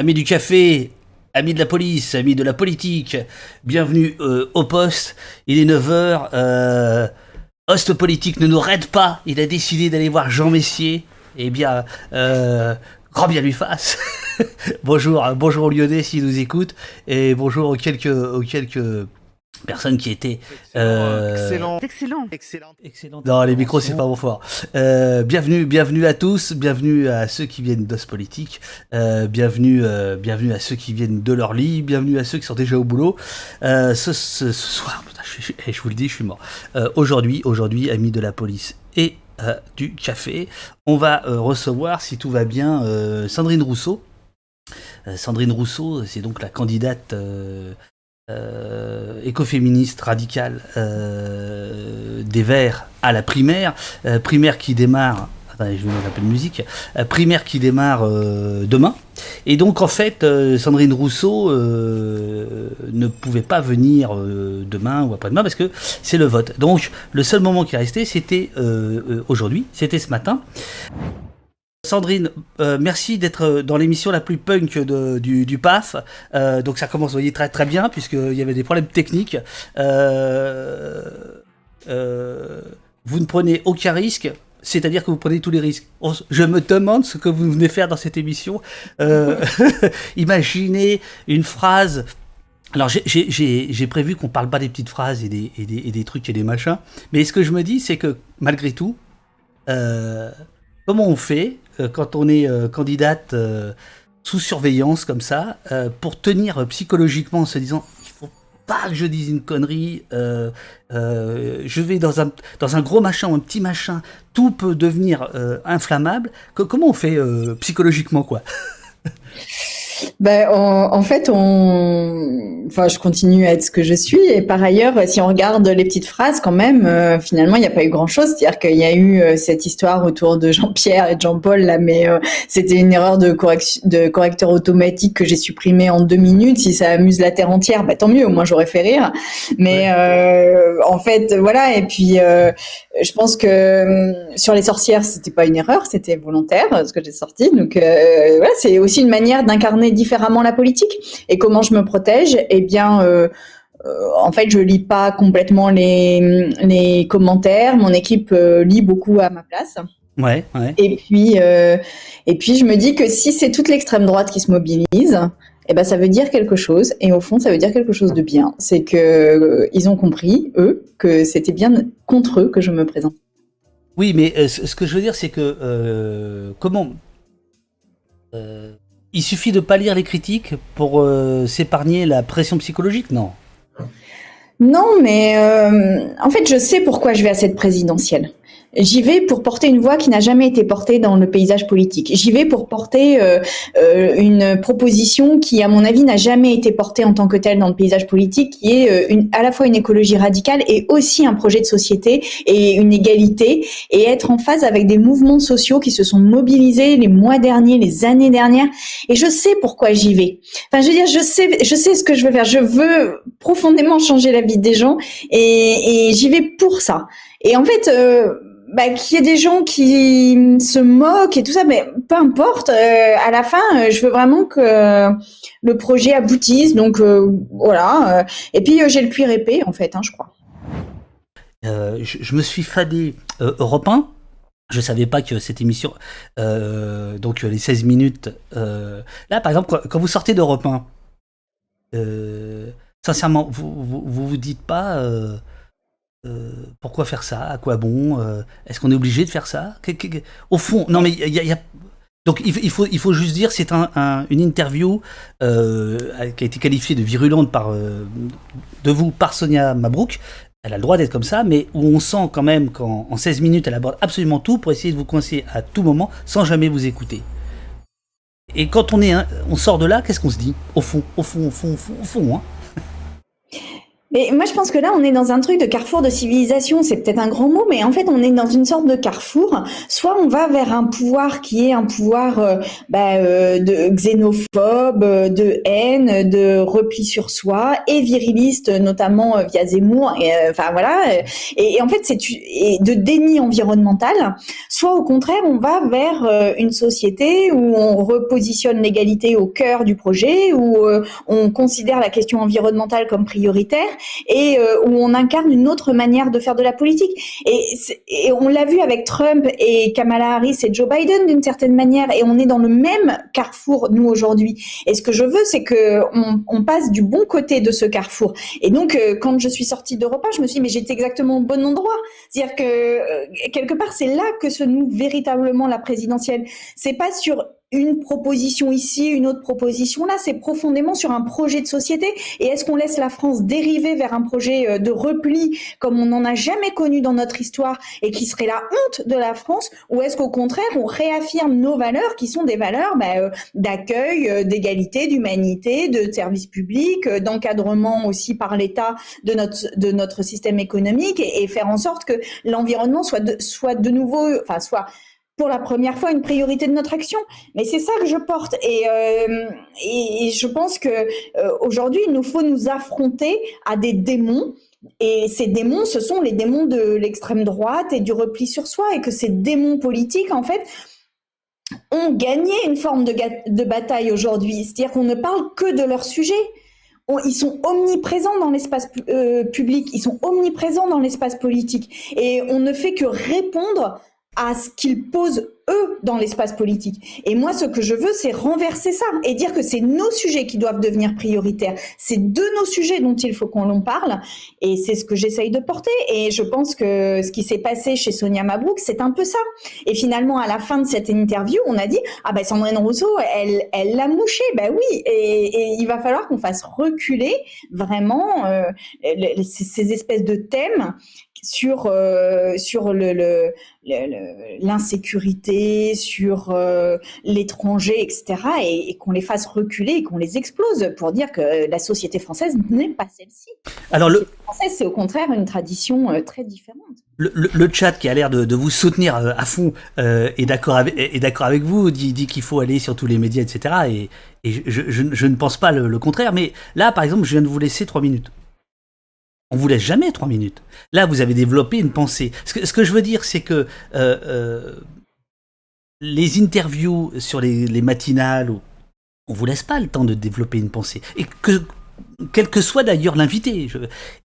Amis du café, amis de la police, amis de la politique, bienvenue euh, au poste. Il est 9h. Euh, Host politique ne nous raide pas. Il a décidé d'aller voir Jean Messier. Eh bien, euh, grand bien lui fasse. bonjour, bonjour aux Lyonnais s'ils nous écoutent. Et bonjour aux quelques, aux quelques personne qui était excellent, excellent, excellent, excellent. Non, les micros c'est pas bon fort. Euh, bienvenue, bienvenue à tous, bienvenue à ceux qui viennent d'os politique, euh, bienvenue, euh, bienvenue à ceux qui viennent de leur lit, bienvenue à ceux qui sont déjà au boulot. Ce, ce, soir, je, eh, je, vous le dis, je suis mort. aujourd'hui, aujourd'hui, amis de la police et du café, on va recevoir, si tout va bien, Sandrine Rousseau. Sandrine Rousseau, c'est donc la candidate euh, écoféministe radicale euh, des Verts à la primaire, euh, primaire qui démarre demain. Et donc, en fait, Sandrine Rousseau ne pouvait pas venir demain ou après-demain parce que c'est le vote. Donc, le seul moment qui est resté, c'était aujourd'hui, c'était ce matin. Sandrine, euh, merci d'être euh, dans l'émission la plus punk du, PAF. Euh, donc ça commence, vous voyez, très très bien, puisqu'il y avait des problèmes techniques. vous ne prenez aucun risque, c'est-à-dire que vous prenez tous les risques. Je me demande ce que vous venez faire dans cette émission. imaginez une phrase. Alors j'ai prévu qu'on parle pas des petites phrases et des, trucs et des machins, mais ce que je me dis, c'est que malgré tout, comment on fait quand on est euh, candidate euh, sous surveillance comme ça, pour tenir psychologiquement en se disant il faut pas que je dise une connerie, je vais dans un, dans un gros machin ou un petit machin, tout peut devenir inflammable. comment on fait psychologiquement quoi? ben, en, fait, on, enfin, je continue à être ce que je suis. Et par ailleurs, si on regarde les petites phrases, quand même, euh, finalement, il n'y a pas eu grand-chose. C'est-à-dire qu'il y a eu euh, cette histoire autour de Jean-Pierre et de Jean-Paul là, mais euh, c'était une erreur de, correction, de correcteur automatique que j'ai supprimée en deux minutes. Si ça amuse la terre entière, bah, tant mieux. Au moins, j'aurais fait rire. Mais en fait, voilà. Et puis, je pense que sur les sorcières, c'était pas une erreur, c'était volontaire ce que j'ai sorti. Donc, voilà, c'est aussi une manière d'incarner différemment la politique. Et comment je me protège? Eh bien, euh, euh, en fait, je lis pas complètement les, les commentaires. Mon équipe euh, lit beaucoup à ma place. Ouais, ouais. Et puis, et puis, je me dis que si c'est toute l'extrême droite qui se mobilise, eh ben, ça veut dire quelque chose. Et au fond, ça veut dire quelque chose de bien. C'est que ils ont compris, eux, que c'était bien contre eux que je me présente. Oui, mais ce que je veux dire, c'est que comment il suffit de pas lire les critiques pour euh, s'épargner la pression psychologique, non? Non, mais euh, en fait, je sais pourquoi je vais à cette présidentielle. J'y vais pour porter une voix qui n'a jamais été portée dans le paysage politique. J'y vais pour porter euh, euh, une proposition qui, à mon avis, n'a jamais été portée en tant que telle dans le paysage politique, qui est euh, une, à la fois une écologie radicale et aussi un projet de société et une égalité, et être en phase avec des mouvements sociaux qui se sont mobilisés les mois derniers, les années dernières. Et je sais pourquoi j'y vais. Enfin, je veux dire, je sais, je sais ce que je veux faire. Je veux profondément changer la vie des gens, et, et j'y vais pour ça. Et en fait, euh, bah, qu'il y ait des gens qui se moquent et tout ça, mais peu importe. Euh, à la fin, euh, je veux vraiment que le projet aboutisse. Donc euh, voilà. Et puis j'ai le cuir épais, en fait, hein, je crois. Je, me suis fadé Europe 1. Je savais pas que cette émission, donc les 16 minutes. là, par exemple, quand vous sortez d'Europe 1, sincèrement, vous, vous vous, vous dites pas euh, pourquoi faire ça? À quoi bon? Euh, Est-ce qu'on est obligé de faire ça? Au fond, non mais il donc il, faut, juste dire c'est un, une interview euh, qui a été qualifiée de virulente par de vous par Sonia Mabrouk. Elle a le droit d'être comme ça, mais où on sent quand même qu'en 16 minutes, elle aborde absolument tout pour essayer de vous coincer à tout moment sans jamais vous écouter. Et quand on, on sort de là, qu'est-ce qu'on se dit? Au fond, au fond, au fond, au fond, au fond. Hein Mais moi, je pense que là, on est dans un truc de carrefour de civilisation. C'est peut-être un grand mot, mais en fait, on est dans une sorte de carrefour. Soit on va vers un pouvoir qui est un pouvoir euh, bah, euh, de xénophobe, de haine, de repli sur soi et viriliste, notamment euh, via Zemmour. Et, enfin voilà. Et, en fait, c'est de déni environnemental. Soit au contraire, on va vers une société où on repositionne l'égalité au cœur du projet, où on considère la question environnementale comme prioritaire et euh, où on incarne une autre manière de faire de la politique. Et, on l'a vu avec Trump et Kamala Harris et Joe Biden d'une certaine manière, et on est dans le même carrefour nous aujourd'hui. Et ce que je veux, c'est que on, passe du bon côté de ce carrefour. Et donc, euh, quand je suis sortie d'Europa, je me suis dit, mais j'étais exactement au bon endroit. C'est-à-dire que euh, quelque part, c'est là que se noue véritablement la présidentielle. C'est pas sur une proposition ici, une autre proposition là, c'est profondément sur un projet de société. Et est-ce qu'on laisse la France dériver vers un projet euh, de repli comme on n'en a jamais connu dans notre histoire et qui serait la honte de la France, ou est-ce qu'au contraire on réaffirme nos valeurs qui sont des valeurs bah, euh, d'accueil, euh, d'égalité, d'humanité, de service public, d'encadrement aussi par l'État de notre de notre système économique et, faire en sorte que l'environnement soit de, soit de nouveau, enfin soit pour la première fois une priorité de notre action. Mais c'est ça que je porte. Et, euh, et, je pense que euh, aujourd'hui, il nous faut nous affronter à des démons. Et ces démons, ce sont les démons de l'extrême droite et du repli sur soi. Et que ces démons politiques, en fait, ont gagné une forme de, de bataille aujourd'hui. C'est-à-dire qu'on ne parle que de leur sujet ils sont omniprésents dans l'espace euh, public, ils sont omniprésents dans l'espace politique. Et on ne fait que répondre à ce qu'ils posent eux dans l'espace politique. Et moi, ce que je veux, c'est renverser ça et dire que c'est nos sujets qui doivent devenir prioritaires. C'est de nos sujets dont il faut qu'on en parle. Et c'est ce que j'essaye de porter. Et je pense que ce qui s'est passé chez Sonia Mabrouk, c'est un peu ça. Et finalement, à la fin de cette interview, on a dit, ah ben Sandrine Rousseau, elle, elle l'a mouché. Ben oui. Et, il va falloir qu'on fasse reculer vraiment euh, ces espèces de thèmes sur euh, sur le l'insécurité, sur euh, l'étranger, etc. Et, qu'on les fasse reculer et qu'on les explose pour dire que la société française n'est pas celle-ci. Alors le française, c'est au contraire une tradition euh, très différente. Le, le, chat qui a l'air de, de, vous soutenir à fond est d'accord avec, est d'accord avec vous, dit, dit qu'il faut aller sur tous les médias, etc. Et, et je, je, je, ne pense pas le, le contraire. Mais là, par exemple, je viens de vous laisser trois minutes. On vous laisse jamais trois minutes. Là, vous avez développé une pensée. Ce que, je veux dire, c'est que euh, euh, les interviews sur les, les matinales, on vous laisse pas le temps de développer une pensée. Et que, quel que soit d'ailleurs l'invité.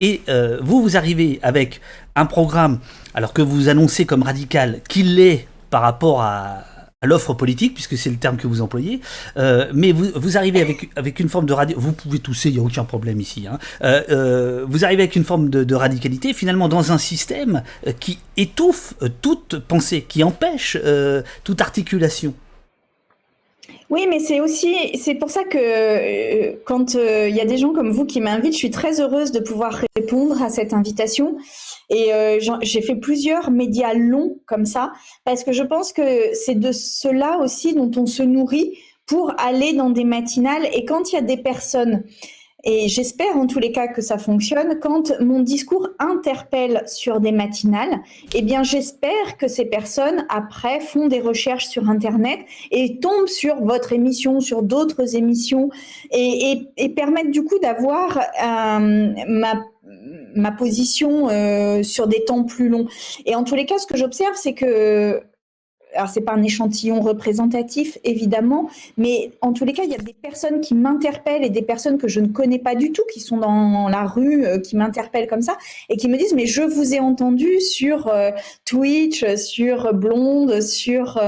Et euh, vous, vous arrivez avec un programme, alors que vous annoncez comme radical qu'il l'est par rapport à, à l'offre politique, puisque c'est le terme que vous employez, euh, mais vous, vous arrivez avec, avec une forme de radio, vous pouvez tousser, il n'y a aucun problème ici, hein. euh, euh, vous arrivez avec une forme de, radicalité, finalement dans un système qui étouffe toute pensée, qui empêche toute articulation. Oui, mais c'est aussi, c'est pour ça que quand il y a des gens comme vous qui m'invitent, je suis très heureuse de pouvoir répondre à cette invitation. Et euh, j'ai fait plusieurs médias longs comme ça, parce que je pense que c'est de cela aussi dont on se nourrit pour aller dans des matinales. Et quand il y a des personnes, et j'espère en tous les cas que ça fonctionne, quand mon discours interpelle sur des matinales, eh bien j'espère que ces personnes après font des recherches sur Internet et tombent sur votre émission, sur d'autres émissions et, et, et, permettent du coup d'avoir euh, ma ma position euh, sur des temps plus longs. Et en tous les cas, ce que j'observe, c'est que alors c'est pas un échantillon représentatif évidemment, mais en tous les cas, il y a des personnes qui m'interpellent et des personnes que je ne connais pas du tout, qui sont dans la rue, euh, qui m'interpellent comme ça et qui me disent mais je vous ai entendu sur euh, Twitch, sur Blonde, sur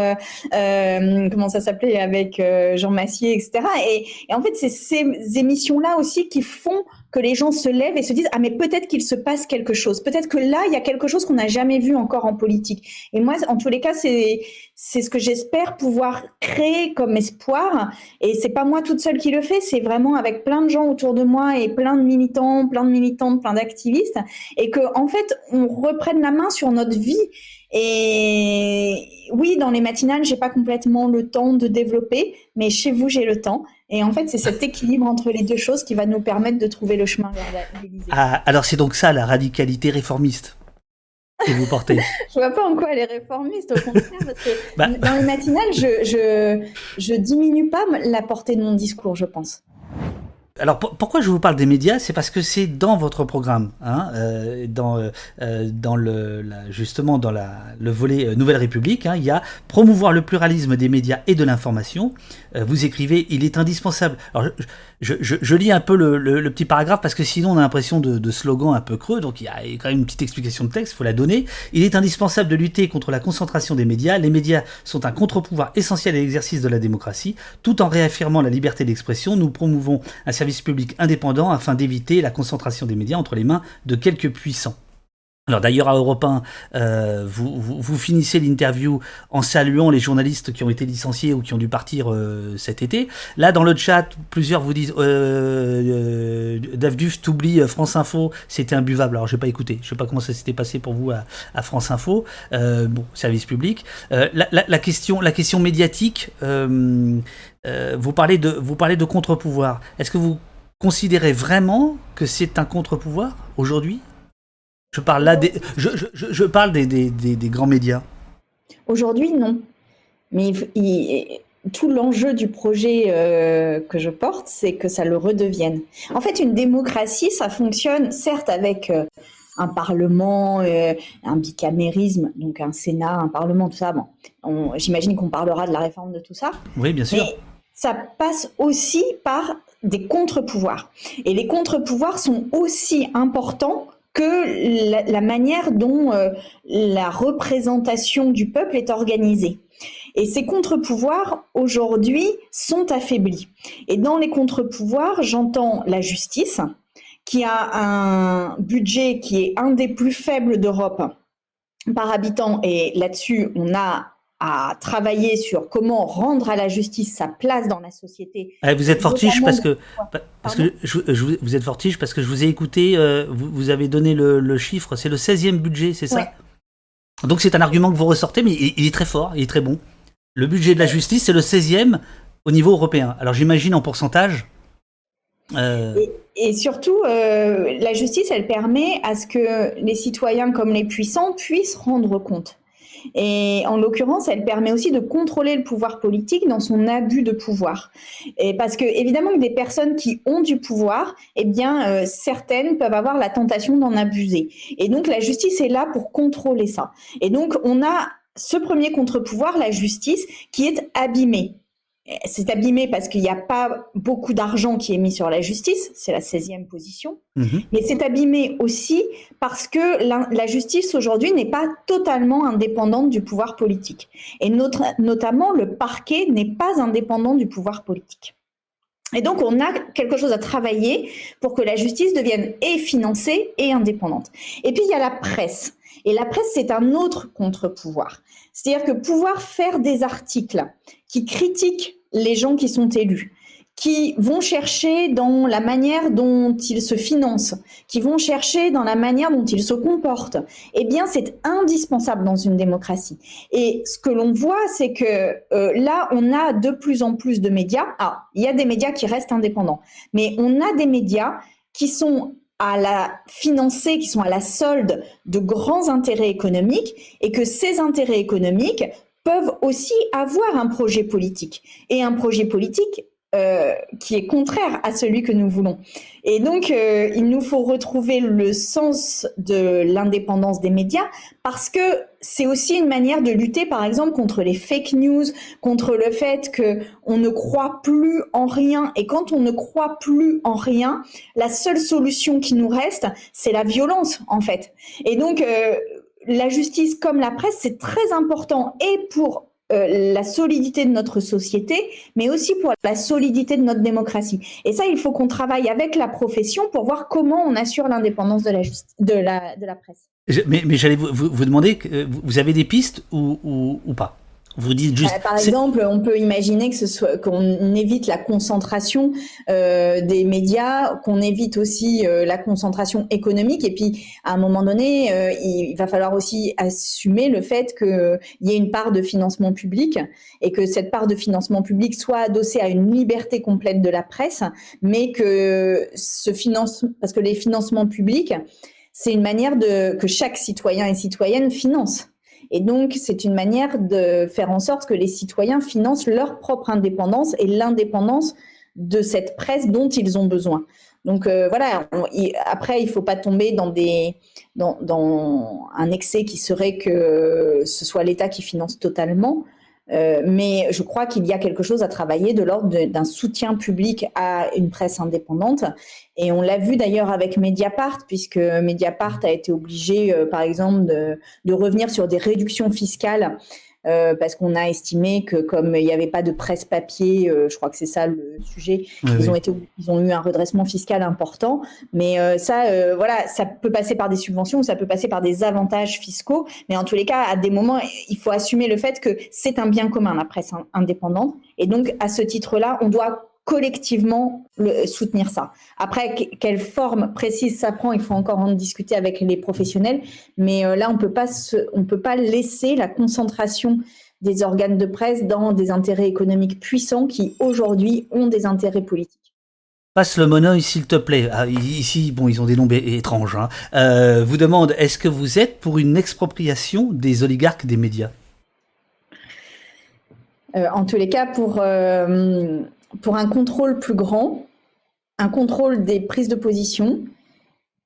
comment ça s'appelait avec Jean Massier, etc. Et, et en fait, c'est ces émissions là aussi qui font que les gens se lèvent et se disent ah mais peut-être qu'il se passe quelque chose, peut-être que là il y a quelque chose qu'on n'a jamais vu encore en politique. Et moi, en tous les cas, c'est c'est ce que j'espère pouvoir créer comme espoir. Et c'est pas moi toute seule qui le fait, c'est vraiment avec plein de gens autour de moi et plein de militants, plein de militantes, plein d'activistes, et que en fait on reprenne la main sur notre vie Et oui, dans les matinales, j'ai pas complètement le temps de développer, mais chez vous, j'ai le temps. Et en fait, c'est cet équilibre entre les deux choses qui va nous permettre de trouver le chemin vers l'Élysée. Ah, alors c'est donc ça la radicalité réformiste que vous portez Je vois pas en quoi elle est réformiste, au contraire, parce que bah. dans les matinales, je, je, je diminue pas la portée de mon discours, je pense. Alors pourquoi je vous parle des médias? C'est parce que c'est dans votre programme, hein, euh, dans, euh, euh, dans le, justement dans la, le volet Nouvelle République, hein, il y a promouvoir le pluralisme des médias et de l'information. Vous écrivez, il est indispensable. Alors je, lis un peu le, le, petit paragraphe parce que sinon on a l'impression de, de, slogan un peu creux, donc il y a quand même une petite explication de texte, il faut la donner. Il est indispensable de lutter contre la concentration des médias. Les médias sont un contre-pouvoir essentiel à l'exercice de la démocratie. Tout en réaffirmant la liberté d'expression, nous promouvons un service public indépendant afin d'éviter la concentration des médias entre les mains de quelques puissants. Alors d'ailleurs à Europe 1, euh, vous, vous, finissez l'interview en saluant les journalistes qui ont été licenciés ou qui ont dû partir euh, cet été. Là dans le chat, plusieurs vous disent euh, euh Dave Duf t'oublie France Info, c'était imbuvable. Alors je n'ai pas écouté, je sais pas comment ça s'était passé pour vous à, France Info. bon, service public. La, la, la, question, la question médiatique, vous parlez de vous parlez de contre-pouvoir. Est-ce que vous considérez vraiment que c'est un contre-pouvoir aujourd'hui? Je parle là des, je, je, je parle des, des, des, grands médias. Aujourd'hui, non. Mais tout l'enjeu du projet euh, que je porte, c'est que ça le redevienne. En fait, une démocratie, ça fonctionne certes avec euh, un parlement, euh, un bicamérisme, donc un Sénat, un parlement, tout ça. Bon, j'imagine qu'on parlera de la réforme de tout ça. Oui, bien sûr. Mais ça passe aussi par des contre-pouvoirs. Et les contre-pouvoirs sont aussi importants que la, manière dont euh, la représentation du peuple est organisée. Et ces contre-pouvoirs, aujourd'hui, sont affaiblis. Et dans les contre-pouvoirs, j'entends la justice, qui a un budget qui est un des plus faibles d'Europe par habitant. Et là-dessus, on a à travailler sur comment rendre à la justice sa place dans la société. Eh, vous êtes fortiche parce que, parce que je, vous êtes fortiche parce que je vous ai écouté, euh, vous, vous, avez donné le, chiffre, c'est le 16e budget, c'est ça? Donc c'est un argument que vous ressortez, mais il, est très fort, il est très bon. Le budget de la justice, c'est le 16e au niveau européen. Alors j'imagine en pourcentage. Euh, et, surtout, euh, la justice, elle permet à ce que les citoyens comme les puissants puissent rendre compte. Et en l'occurrence, elle permet aussi de contrôler le pouvoir politique dans son abus de pouvoir. Parce que évidemment, des personnes qui ont du pouvoir, eh euh, certaines peuvent avoir la tentation d'en abuser. Et donc, la justice est là pour contrôler ça. Et donc, on a ce premier contre-pouvoir, la justice, qui est abîmée c'est abîmé parce qu'il n'y a pas beaucoup d'argent qui est mis sur la justice, c'est la 16e position, mhm. mais c'est abîmé aussi parce que la, justice aujourd'hui n'est pas totalement indépendante du pouvoir politique. Et notamment, le parquet n'est pas indépendant du pouvoir politique. Et donc, on a quelque chose à travailler pour que la justice devienne et financée et indépendante. Et puis, il y a la presse. Et la presse, c'est un autre contre-pouvoir. C'est-à-dire que pouvoir faire des articles qui critiquent les gens qui sont élus, qui vont chercher dans la manière dont ils se financent, qui vont chercher dans la manière dont ils se comportent, eh bien, c'est indispensable dans une démocratie. Et ce que l'on voit, c'est que euh, là, on a de plus en plus de médias. Ah, il y a des médias qui restent indépendants, mais on a des médias qui sont à la financer, qui sont à la solde de grands intérêts économiques, et que ces intérêts économiques peuvent aussi avoir un projet politique. Et un projet politique euh, qui est contraire à celui que nous voulons. Et donc, euh, il nous faut retrouver le sens de l'indépendance des médias parce que c'est aussi une manière de lutter, par exemple, contre les fake news, contre le fait que on ne croit plus en rien. Et quand on ne croit plus en rien, la seule solution qui nous reste, c'est la violence, en fait. Et donc, euh, la justice comme la presse, c'est très important et pour euh, la solidité de notre société, mais aussi pour la solidité de notre démocratie. Et ça, il faut qu'on travaille avec la profession pour voir comment on assure l'indépendance de la, presse. mais, j'allais vous, demander, vous avez des pistes ou, pas? Vous dites juste. Euh, par exemple, on peut imaginer que ce soit qu'on évite la concentration euh, des médias, qu'on évite aussi euh, la concentration économique, et puis à un moment donné, euh, il va falloir aussi assumer le fait qu'il y ait une part de financement public et que cette part de financement public soit adossée à une liberté complète de la presse, mais que ce finance, parce que les financements publics, c'est une manière de que chaque citoyen et citoyenne finance. Et donc, c'est une manière de faire en sorte que les citoyens financent leur propre indépendance et l'indépendance de cette presse dont ils ont besoin. Donc euh, voilà, après, il ne faut pas tomber dans, un excès qui serait que ce soit l'État qui finance totalement. Euh, mais je crois qu'il y a quelque chose à travailler de l'ordre d'un soutien public à une presse indépendante. Et on l'a vu d'ailleurs avec Mediapart, puisque Mediapart a été obligé, euh, par exemple, de, de, revenir sur des réductions fiscales euh, parce qu'on a estimé que comme il n'y avait pas de presse papier, euh, je crois que c'est ça le sujet, ils ont été, ils ont eu un redressement fiscal important. Mais euh, ça, euh, voilà, ça peut passer par des subventions, ça peut passer par des avantages fiscaux. Mais en tous les cas, à des moments, il faut assumer le fait que c'est un bien commun la presse indépendante. Et donc, à ce titre-là, on doit collectivement le, soutenir ça. Après, quelle forme précise ça prend, il faut encore en discuter avec les professionnels. Mais euh, là, on peut pas on peut pas laisser la concentration des organes de presse dans des intérêts économiques puissants qui aujourd'hui ont des intérêts politiques. Passe le monoeil, s'il te plaît. Ah, ici, bon, ils ont des noms étranges. Hein. Euh, vous demande, est-ce que vous êtes pour une expropriation des oligarques des médias? Euh, En tous les cas, pour euh, pour un contrôle plus grand, un contrôle des prises de position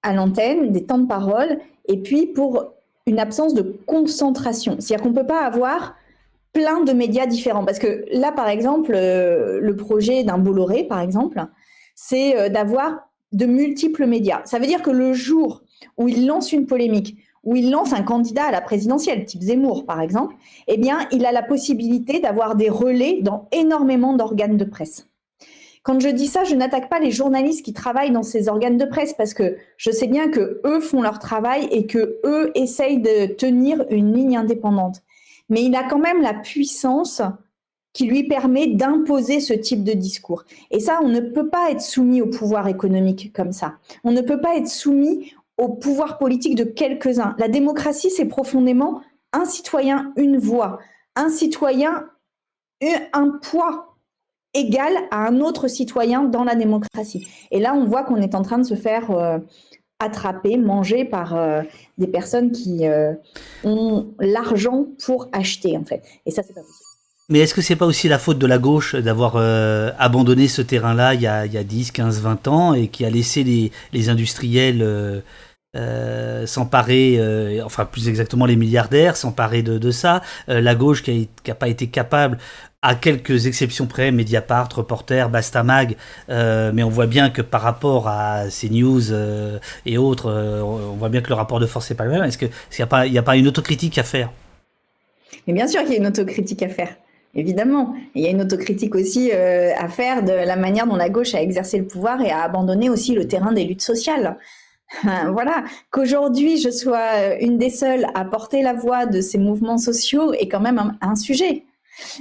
à l'antenne, des temps de parole, et puis pour une absence de concentration. C'est-à-dire qu'on ne peut pas avoir plein de médias différents. Parce que là, par exemple, euh, le projet d'un Bolloré, par exemple, c'est euh, d'avoir de multiples médias. Ça veut dire que le jour où il lance une polémique, où il lance un candidat à la présidentielle, type Zemmour par exemple, eh bien, il a la possibilité d'avoir des relais dans énormément d'organes de presse. Quand je dis ça, je n'attaque pas les journalistes qui travaillent dans ces organes de presse parce que je sais bien que eux font leur travail et que eux essayent de tenir une ligne indépendante. Mais il a quand même la puissance qui lui permet d'imposer ce type de discours. Et ça, on ne peut pas être soumis au pouvoir économique comme ça. On ne peut pas être soumis au pouvoir politique de quelques-uns. La démocratie, c'est profondément un citoyen, une voix, un citoyen, un poids égal à un autre citoyen dans la démocratie. Et là, on voit qu'on est en train de se faire euh, attraper, manger par euh, des personnes qui euh, ont l'argent pour acheter, en fait. Et ça, c'est pas possible. Mais est-ce que c'est pas aussi la faute de la gauche d'avoir abandonné ce terrain-là il, y a 10, 15, 20 ans et qui a laissé les, les industriels s'emparer, euh, enfin plus exactement les milliardaires, s'emparer de, ça. Euh, la gauche qui n'a pas été capable, à quelques exceptions près, Mediapart, Reporter, Bastamag, mais on voit bien que par rapport à CNews et autres, on voit bien que le rapport de force n'est pas le même. Est-ce qu'il n'y a pas une autocritique à faire? Mais bien sûr qu'il y a une autocritique à faire. Évidemment, il y a une autocritique aussi à faire de la manière dont la gauche a exercé le pouvoir et a abandonné aussi le terrain des luttes sociales. voilà, qu'aujourd'hui je sois euh, une des seules à porter la voix de ces mouvements sociaux est quand même un, sujet.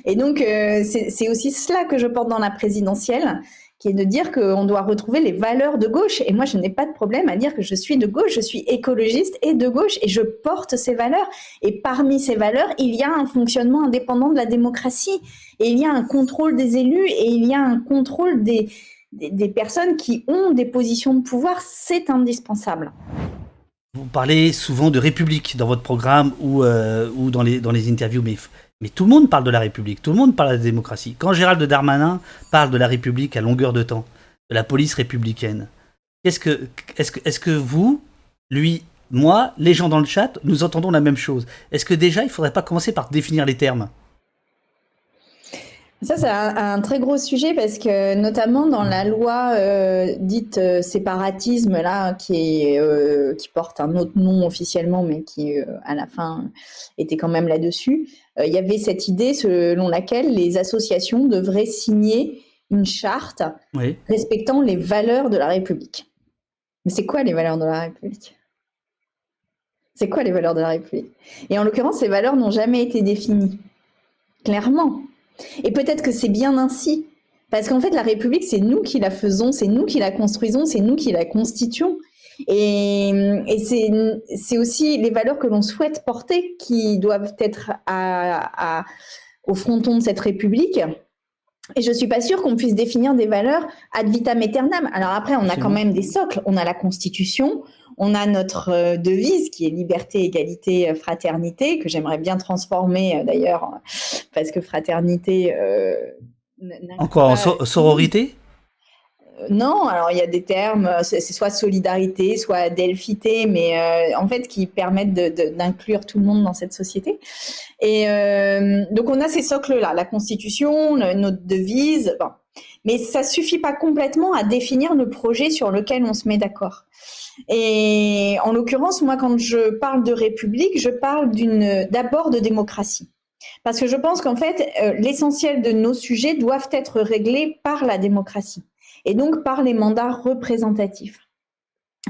Et donc euh, c'est aussi cela que je porte dans la présidentielle, qui est de dire qu'on doit retrouver les valeurs de gauche. Et moi, je n'ai pas de problème à dire que je suis de gauche, je suis écologiste et de gauche, et je porte ces valeurs. Et parmi ces valeurs, il y a un fonctionnement indépendant de la démocratie, et il y a un contrôle des élus, et il y a un contrôle des, des, personnes qui ont des positions de pouvoir, c'est indispensable. Vous parlez souvent de République dans votre programme ou, euh, dans, les, interviews, mais, tout le monde parle de la République, tout le monde parle de la démocratie. Quand Gérald Darmanin parle de la République à longueur de temps, de la police républicaine, est-ce que, que vous, lui, moi, les gens dans le chat, nous entendons la même chose? Est-ce que déjà, il ne faudrait pas commencer par définir les termes? Ça, c'est un, très gros sujet parce que notamment dans la loi euh, dite euh, séparatisme, là, qui, est, euh, qui porte un autre nom officiellement, mais qui à la fin était quand même là-dessus, il y avait cette idée selon laquelle les associations devraient signer une charte respectant les valeurs de la République. Mais c'est quoi les valeurs de la République? C'est quoi les valeurs de la République? Et en l'occurrence, ces valeurs n'ont jamais été définies. clairement. Et peut-être que c'est bien ainsi. Parce qu'en fait, la République, c'est nous qui la faisons, c'est nous qui la construisons, c'est nous qui la constituons. Et, c'est aussi les valeurs que l'on souhaite porter qui doivent être au fronton de cette République. Et je suis pas sûre qu'on puisse définir des valeurs ad vitam aeternam. Alors après, on a quand même des socles. On a la Constitution, on a notre euh, devise qui est liberté, égalité, euh, fraternité, que j'aimerais bien transformer euh, d'ailleurs, parce que fraternité. Encore en sororité? Non, alors il y a des termes, c'est soit solidarité, soit delphité, mais en fait qui permettent d'inclure tout le monde dans cette société. Et donc on a ces socles-là, la Constitution, notre devise, bon. Mais ça suffit pas complètement à définir le projet sur lequel on se met d'accord. Et en l'occurrence, moi, quand je parle de république, je parle d'abord de démocratie. Parce que je pense qu'en fait, euh, l'essentiel de nos sujets doivent être réglés par la démocratie et donc par les mandats représentatifs.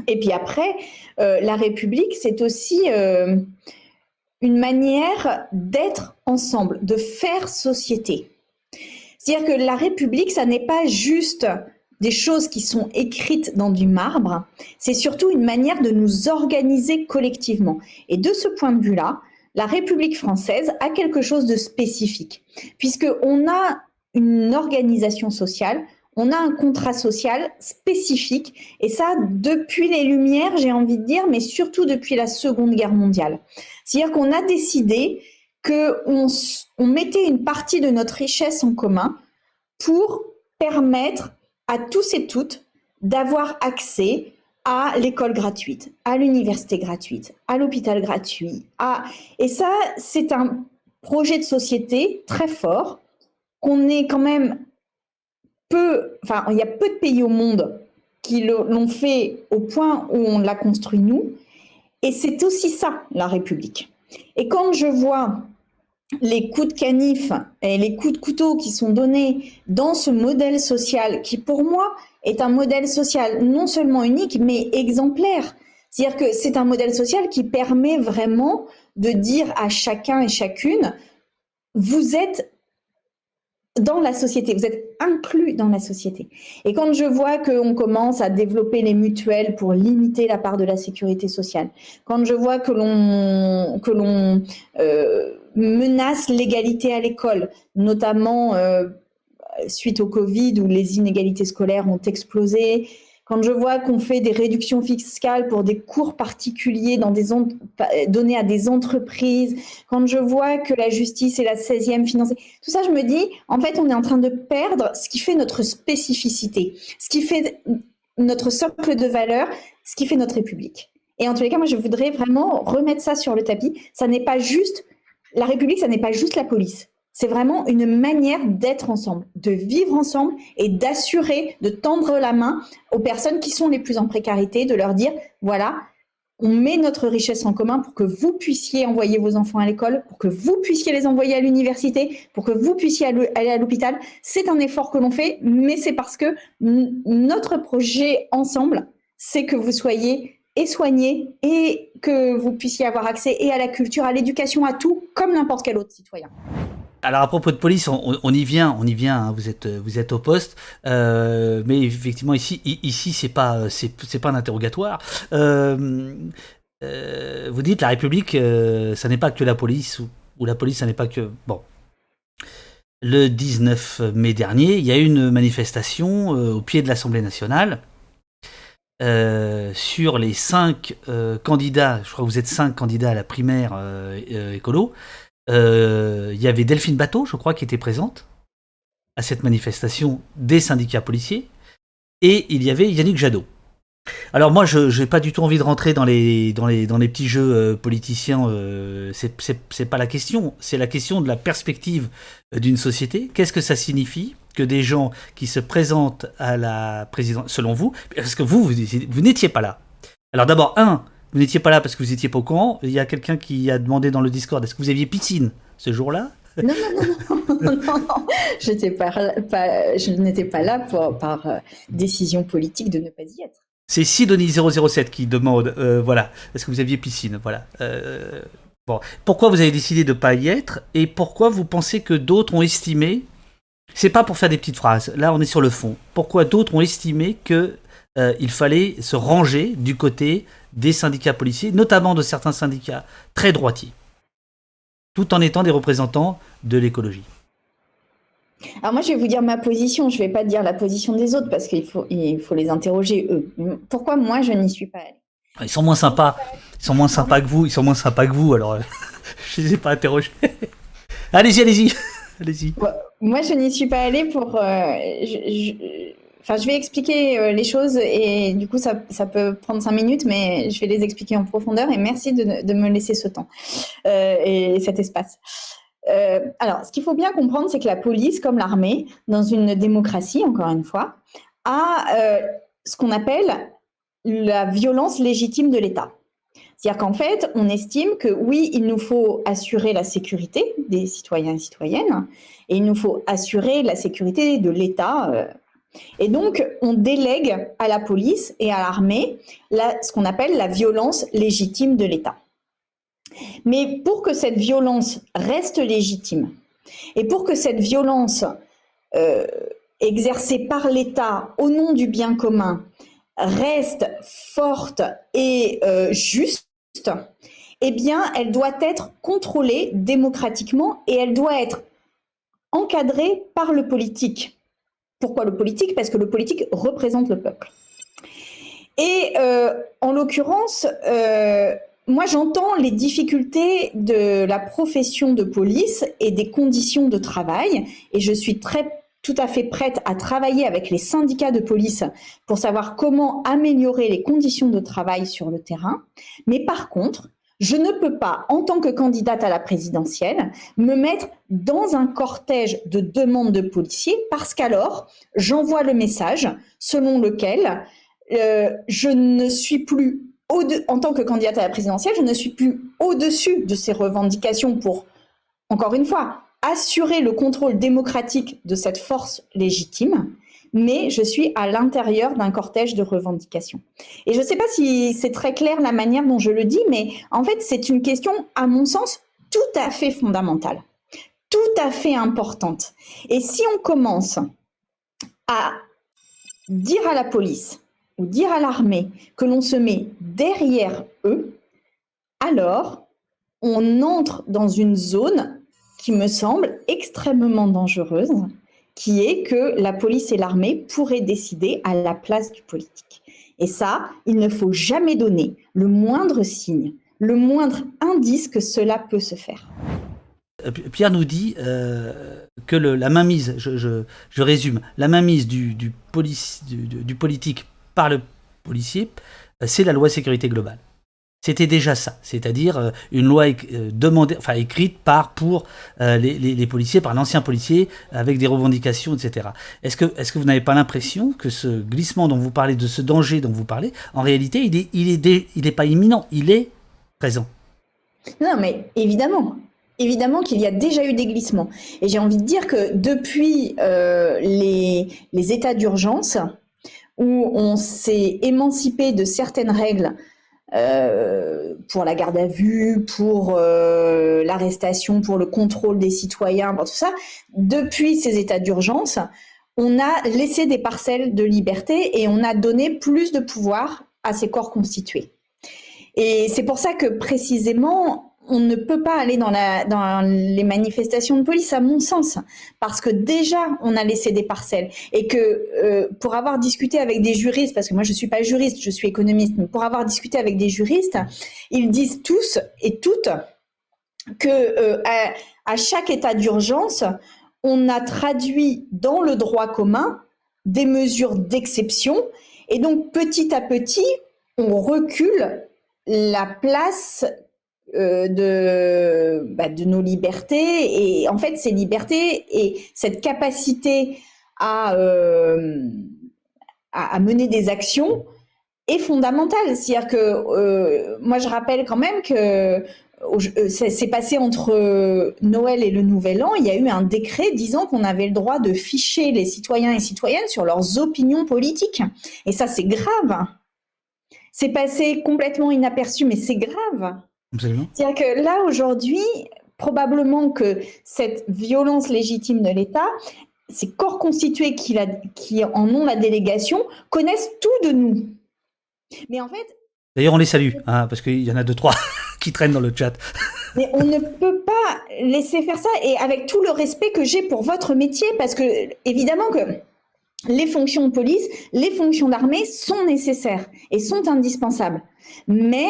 Et puis après, euh, la République, c'est aussi euh, une manière d'être ensemble, de faire société. C'est-à-dire que la République, ça n'est pas juste des choses qui sont écrites dans du marbre, c'est surtout une manière de nous organiser collectivement. Et de ce point de vue-là, la République française a quelque chose de spécifique, puisqu'on a une organisation sociale, on a un contrat social spécifique, et ça depuis les Lumières, j'ai envie de dire, mais surtout depuis la Seconde Guerre mondiale. C'est-à-dire qu'on a décidé qu'on on mettait une partie de notre richesse en commun pour permettre à tous et toutes d'avoir accès à l'école gratuite, à l'université gratuite, à l'hôpital gratuit. Et ça, c'est un projet de société très fort qu'on est quand même peu, enfin, il y a peu de pays au monde qui l'ont fait au point où on l'a construit nous. Et c'est aussi ça, la République. Et quand je vois les coups de canif et les coups de couteau qui sont donnés dans ce modèle social qui, pour moi, est un modèle social non seulement unique, mais exemplaire. C'est-à-dire que c'est un modèle social qui permet vraiment de dire à chacun et chacune, vous êtes dans la société, vous êtes inclus dans la société. Et quand je vois qu'on commence à développer les mutuelles pour limiter la part de la sécurité sociale, quand je vois que l'on que l'on euh, menace l'égalité à l'école, notamment euh, suite au Covid où les inégalités scolaires ont explosé, quand je vois qu'on fait des réductions fiscales pour des cours particuliers donnés à des entreprises, quand je vois que la justice est la 16e financée, tout ça, je me dis, en fait, on est en train de perdre ce qui fait notre spécificité, ce qui fait notre socle de valeur, ce qui fait notre République. Et en tous les cas, moi, je voudrais vraiment remettre ça sur le tapis. Ça n'est pas juste, la République, ça n'est pas juste la police. C'est vraiment une manière d'être ensemble, de vivre ensemble et d'assurer, de tendre la main aux personnes qui sont les plus en précarité, de leur dire, voilà, on met notre richesse en commun pour que vous puissiez envoyer vos enfants à l'école, pour que vous puissiez les envoyer à l'université, pour que vous puissiez aller à l'hôpital. C'est un effort que l'on fait, mais c'est parce que notre projet ensemble, c'est que vous soyez et soignés et que vous puissiez avoir accès et à la culture, à l'éducation, à tout, comme n'importe quel autre citoyen. Alors à propos de police, on, y vient, on y vient. Hein, vous êtes, au poste, euh, mais effectivement ici, ici c'est pas, c'est, pas un interrogatoire. Euh, euh, vous dites la République, ça n'est pas que la police ou, la police, ça n'est pas que bon. Le 19 mai dernier, il y a eu une manifestation au pied de l'Assemblée nationale. sur les cinq candidats, je crois que vous êtes cinq candidats à la primaire écolo, euh, il y avait Delphine Bateau, je crois, qui était présente à cette manifestation des syndicats policiers, et il y avait Yannick Jadot. Alors moi, je n'ai pas du tout envie de rentrer dans les, dans les, dans les petits jeux euh, politiciens, euh, c'est pas la question, c'est la question de la perspective euh, d'une société. Qu'est-ce que ça signifie que des gens qui se présentent à la présidence, selon vous, parce que vous, vous, vous n'étiez pas là. Alors d'abord, un, vous n'étiez pas là parce que vous n'étiez pas au courant. Il y a quelqu'un qui a demandé dans le Discord est-ce que vous aviez piscine ce jour-là? Non, non, non, non, non, non. J'étais pas, je n'étais pas là par euh, décision politique de ne pas y être. C'est Sidonie007 qui demande, euh, voilà, est-ce que vous aviez piscine? Voilà. Euh, Bon, pourquoi vous avez décidé de ne pas y être et pourquoi vous pensez que d'autres ont estimé? C'est pas pour faire des petites phrases. Là, on est sur le fond. Pourquoi d'autres ont estimé que euh, il fallait se ranger du côté des syndicats policiers, notamment de certains syndicats très droitiers, tout en étant des représentants de l'écologie. Alors moi, je vais vous dire ma position. Je ne vais pas dire la position des autres parce qu'il faut, il faut les interroger eux. Pourquoi moi, je n'y suis pas allée? Ils sont moins sympas. Ils sont moins sympas que vous. Ils sont moins sympas que vous. Alors, je ne les ai pas interrogés. allez-y, allez-y, allez-y. Moi, je n'y suis pas allée pour. Euh, Enfin, je vais expliquer euh, les choses et du coup, ça, peut prendre cinq minutes, mais je vais les expliquer en profondeur et merci de, me laisser ce temps euh, et cet espace. Euh, alors, ce qu'il faut bien comprendre, c'est que la police, comme l'armée, dans une démocratie, encore une fois, a ce qu'on appelle la violence légitime de l'État. C'est-à-dire qu'en fait, on estime que oui, il nous faut assurer la sécurité des citoyens et citoyennes, et il nous faut assurer la sécurité de l'État et donc, on délègue à la police et à l'armée ce qu'on appelle la violence légitime de l'État. Mais pour que cette violence reste légitime et pour que cette violence euh, exercée par l'État au nom du bien commun reste forte et euh, juste, eh bien, elle doit être contrôlée démocratiquement et elle doit être encadrée par le politique. Pourquoi le politique? Parce que le politique représente le peuple. Et euh, en l'occurrence, euh, moi j'entends les difficultés de la profession de police et des conditions de travail, et je suis très tout à fait prête à travailler avec les syndicats de police pour savoir comment améliorer les conditions de travail sur le terrain. Mais par contre, je ne peux pas, en tant que candidate à la présidentielle, me mettre dans un cortège de demandes de policiers parce qu'alors, j'envoie le message selon lequel euh, je ne suis plus, en tant que candidate à la présidentielle, je ne suis plus au-dessus de ces revendications pour, encore une fois, assurer le contrôle démocratique de cette force légitime mais je suis à l'intérieur d'un cortège de revendications. Et je ne sais pas si c'est très clair la manière dont je le dis, mais en fait, c'est une question, à mon sens, tout à fait fondamentale, tout à fait importante. Et si on commence à dire à la police ou dire à l'armée que l'on se met derrière eux, alors on entre dans une zone qui me semble extrêmement dangereuse qui est que la police et l'armée pourraient décider à la place du politique. Et ça, il ne faut jamais donner le moindre signe, le moindre indice que cela peut se faire. Euh, Pierre nous dit euh, que la mainmise, je, résume, la mainmise du politique par le policier, euh, c'est la loi sécurité globale. C'était déjà ça, c'est-à-dire euh, une loi euh, demandée, enfin écrite par pour euh, les, policiers, par l'ancien policier, avec des revendications, etc. Est-ce que, est que vous n'avez pas l'impression que ce glissement dont vous parlez, de ce danger dont vous parlez, en réalité, il n'est il est, il est pas imminent, il est présent? Non, mais évidemment, évidemment qu'il y a déjà eu des glissements. Et j'ai envie de dire que depuis les, les, états d'urgence, où on s'est émancipé de certaines règles euh, pour la garde à vue, pour euh, l'arrestation, pour le contrôle des citoyens, pour tout ça, depuis ces états d'urgence, on a laissé des parcelles de liberté et on a donné plus de pouvoir à ces corps constitués. Et c'est pour ça que précisément, on ne peut pas aller dans, les manifestations de police, à mon sens, parce que déjà, on a laissé des parcelles. Et que euh, pour avoir discuté avec des juristes, parce que moi, je ne suis pas juriste, je suis économiste, mais pour avoir discuté avec des juristes, ils disent tous et toutes que euh, à, chaque état d'urgence, on a traduit dans le droit commun des mesures d'exception. Et donc, petit à petit, on recule la place euh, de, bah, de nos libertés. Et en fait, ces libertés et cette capacité à, euh, à, mener des actions est fondamentale. C'est-à-dire que euh, moi, je rappelle quand même que c'est passé entre Noël et le Nouvel An, il y a eu un décret disant qu'on avait le droit de ficher les citoyens et citoyennes sur leurs opinions politiques. Et ça, c'est grave. C'est passé complètement inaperçu, mais c'est grave. C'est-à-dire que là, aujourd'hui, probablement que cette violence légitime de l'État, ces corps constitués qui, qui, en ont la délégation connaissent tout de nous. Mais en fait. D'ailleurs, on les salue, hein, parce qu'il y en a deux, trois qui traînent dans le chat. Mais on ne peut pas laisser faire ça, et avec tout le respect que j'ai pour votre métier, parce que, évidemment, que les fonctions de police, les fonctions d'armée sont nécessaires et sont indispensables. Mais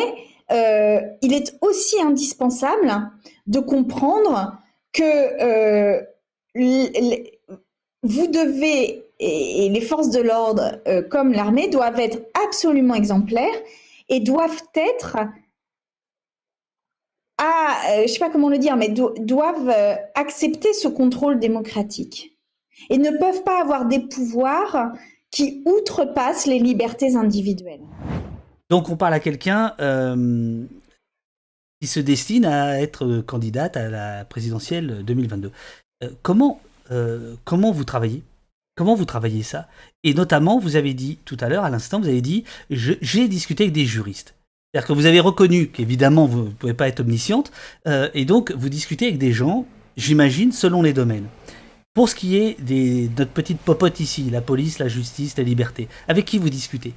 euh, il est aussi indispensable de comprendre que euh, vous devez, et, les forces de l'ordre euh, comme l'armée doivent être absolument exemplaires et doivent être à, je sais pas comment le dire, mais doivent accepter ce contrôle démocratique et ne peuvent pas avoir des pouvoirs qui outrepassent les libertés individuelles. Donc on parle à quelqu'un euh, qui se destine à être candidate à la présidentielle 2022. Euh, comment, euh, comment vous travaillez? Comment vous travaillez ça? Et notamment, vous avez dit tout à l'heure, à l'instant, vous avez dit, j'ai discuté avec des juristes. C'est-à-dire que vous avez reconnu qu'évidemment, vous ne pouvez pas être omnisciente, et donc vous discutez avec des gens, j'imagine, selon les domaines. Pour ce qui est de notre petite popote ici, la police, la justice, la liberté, avec qui vous discutez?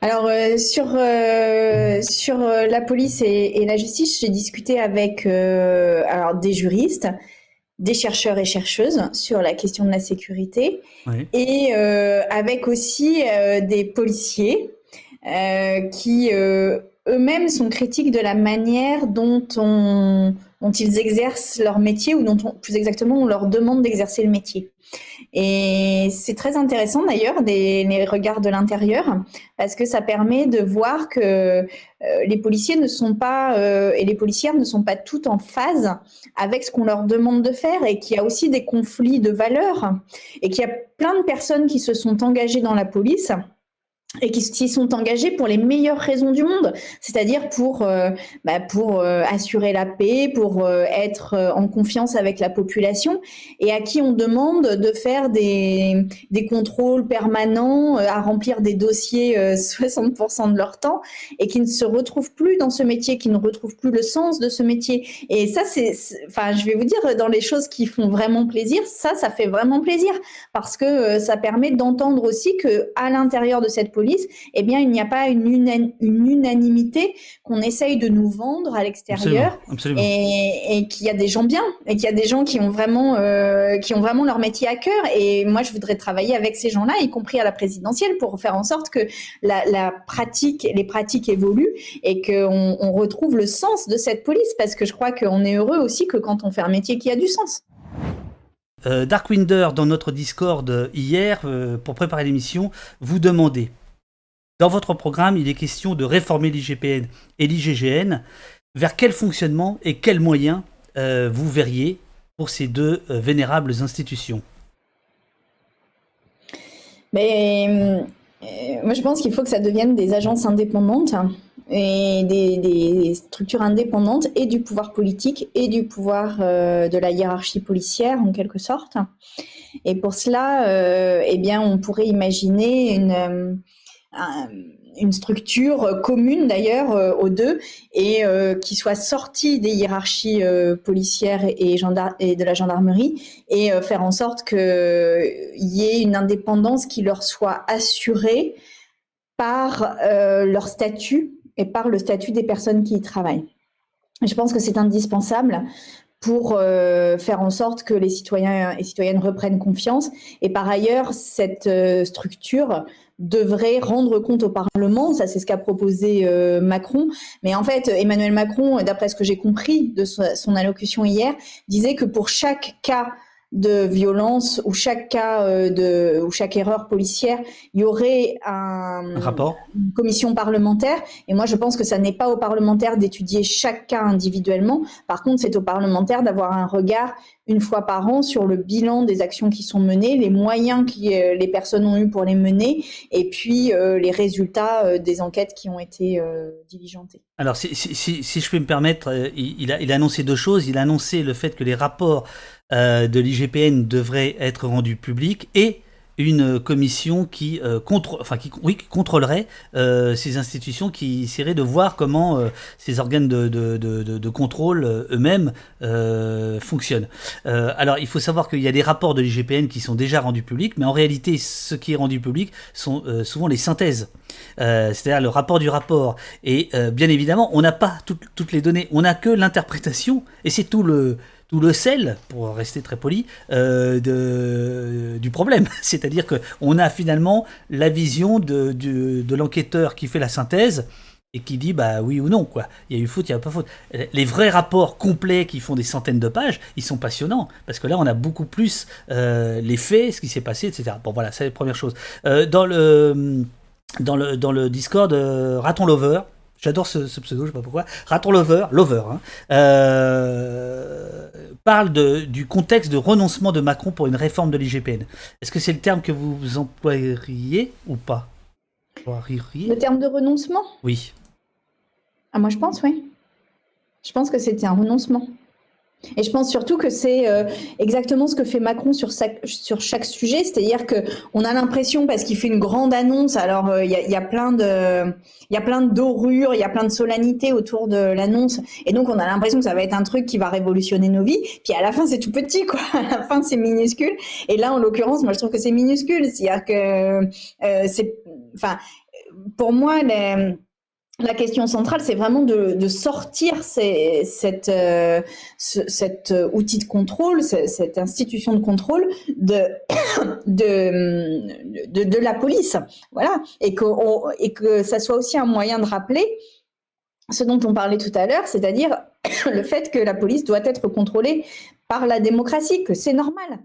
Alors euh, sur euh, sur euh, la police et, la justice, j'ai discuté avec alors des juristes, des chercheurs et chercheuses sur la question de la sécurité et avec aussi des policiers qui eux-mêmes sont critiques de la manière dont on dont ils exercent leur métier ou dont plus exactement on leur demande d'exercer le métier. Et c'est très intéressant d'ailleurs des les regards de l'intérieur parce que ça permet de voir que euh, les policiers ne sont pas euh, et les policières ne sont pas toutes en phase avec ce qu'on leur demande de faire et qu'il y a aussi des conflits de valeurs et qu'il y a plein de personnes qui se sont engagées dans la police et qui s'y sont engagés pour les meilleures raisons du monde, c'est-à-dire pour euh, bah, pour euh, assurer la paix, pour euh, être en confiance avec la population, et à qui on demande de faire des des contrôles permanents, à remplir des dossiers 60% de leur temps, et qui ne se retrouvent plus dans ce métier, qui ne retrouvent plus le sens de ce métier. Et ça, c'est, enfin, je vais vous dire, dans les choses qui font vraiment plaisir, ça, ça fait vraiment plaisir parce que ça permet d'entendre aussi que à l'intérieur de cette police, eh bien, il n'y a pas une, unanimité qu'on essaye de nous vendre à l'extérieur et, qu'il y a des gens bien et qu'il y a des gens qui ont vraiment euh, qui ont vraiment leur métier à cœur. Et moi, je voudrais travailler avec ces gens-là, y compris à la présidentielle, pour faire en sorte que la, pratique, les pratiques évoluent et qu'on on retrouve le sens de cette police, parce que je crois qu'on est heureux aussi que quand on fait un métier qui a du sens. Euh, Darkwinder, dans notre Discord hier, euh, pour préparer l'émission, vous demandez dans votre programme, il est question de réformer l'IGPN et l'IGGN. Vers quel fonctionnement et quels moyens euh, vous verriez pour ces deux euh, vénérables institutions? Mais euh, moi, je pense qu'il faut que ça devienne des agences indépendantes et des, structures indépendantes et du pouvoir politique et du pouvoir de la hiérarchie policière en quelque sorte. Et pour cela, eh bien, on pourrait imaginer une une structure commune d'ailleurs euh, aux deux et euh, qui soit sortie des hiérarchies euh, policières et, et, de la gendarmerie et faire en sorte qu'il y ait une indépendance qui leur soit assurée par leur statut et par le statut des personnes qui y travaillent. Je pense que c'est indispensable pour faire en sorte que les citoyens et citoyennes reprennent confiance. Et par ailleurs, cette structure devrait rendre compte au Parlement. Ça, c'est ce qu'a proposé euh, Macron. Mais en fait, Emmanuel Macron, d'après ce que j'ai compris de son allocution hier, disait que pour chaque cas de violence ou chaque cas euh, de ou chaque erreur policière, il y aurait un, rapport, une commission parlementaire. Et moi, je pense que ça n'est pas aux parlementaires d'étudier chaque cas individuellement. Par contre, c'est aux parlementaires d'avoir un regard une fois par an sur le bilan des actions qui sont menées, les moyens que euh, les personnes ont eu pour les mener, et puis euh, les résultats des enquêtes qui ont été diligentées. Alors, si, je peux me permettre, il, a, annoncé deux choses. Il a annoncé le fait que les rapports euh, de l'IGPN devrait être rendu public et une commission qui, contre, enfin, qui, oui, contrôlerait ces institutions, qui essaierait de voir comment ces organes de, de, de, de contrôle eux-mêmes fonctionnent. alors, il faut savoir qu'il y a des rapports de l'IGPN qui sont déjà rendus publics, mais en réalité, ce qui est rendu public sont souvent les synthèses, c'est-à-dire le rapport du rapport. Et bien évidemment, on n'a pas toutes les données, on n'a que l'interprétation, et c'est tout le tout le sel, pour rester très poli, euh, du problème. C'est-à-dire qu'on a finalement la vision de, l'enquêteur qui fait la synthèse et qui dit bah oui ou non quoi. Il y a eu faute, il n'y a pas faute. Les vrais rapports complets qui font des centaines de pages, ils sont passionnants parce que là on a beaucoup plus euh, les faits, ce qui s'est passé, etc. Bon voilà, c'est la première chose. Euh, dans le dans dans le Discord, Raton Lover, J'adore ce, pseudo, je sais pas pourquoi. Raton Lover, Lover, hein, euh, parle de, du contexte de renoncement de Macron pour une réforme de l'IGPN. Est-ce que c'est le terme que vous employeriez ou pas? Le terme de renoncement? Oui. Ah, moi je pense, oui. Je pense que c'était un renoncement. Et je pense surtout que c'est euh, exactement ce que fait Macron sur, sur chaque sujet, c'est-à-dire que on a l'impression parce qu'il fait une grande annonce, alors euh, il y, a, y, a, plein de il y a plein de dorures, il y a plein de solennité autour de l'annonce, et donc on a l'impression que ça va être un truc qui va révolutionner nos vies. Puis à la fin c'est tout petit quoi, à la fin c'est minuscule. Et là en l'occurrence, moi je trouve que c'est minuscule, c'est-à-dire que euh, c'est, enfin pour moi les la question centrale, c'est vraiment de, sortir cette, euh, cet outil de contrôle, cette, institution de contrôle de, de, de, la police. Voilà. Et que, et que ça soit aussi un moyen de rappeler ce dont on parlait tout à l'heure, c'est-à-dire le fait que la police doit être contrôlée par la démocratie, que c'est normal.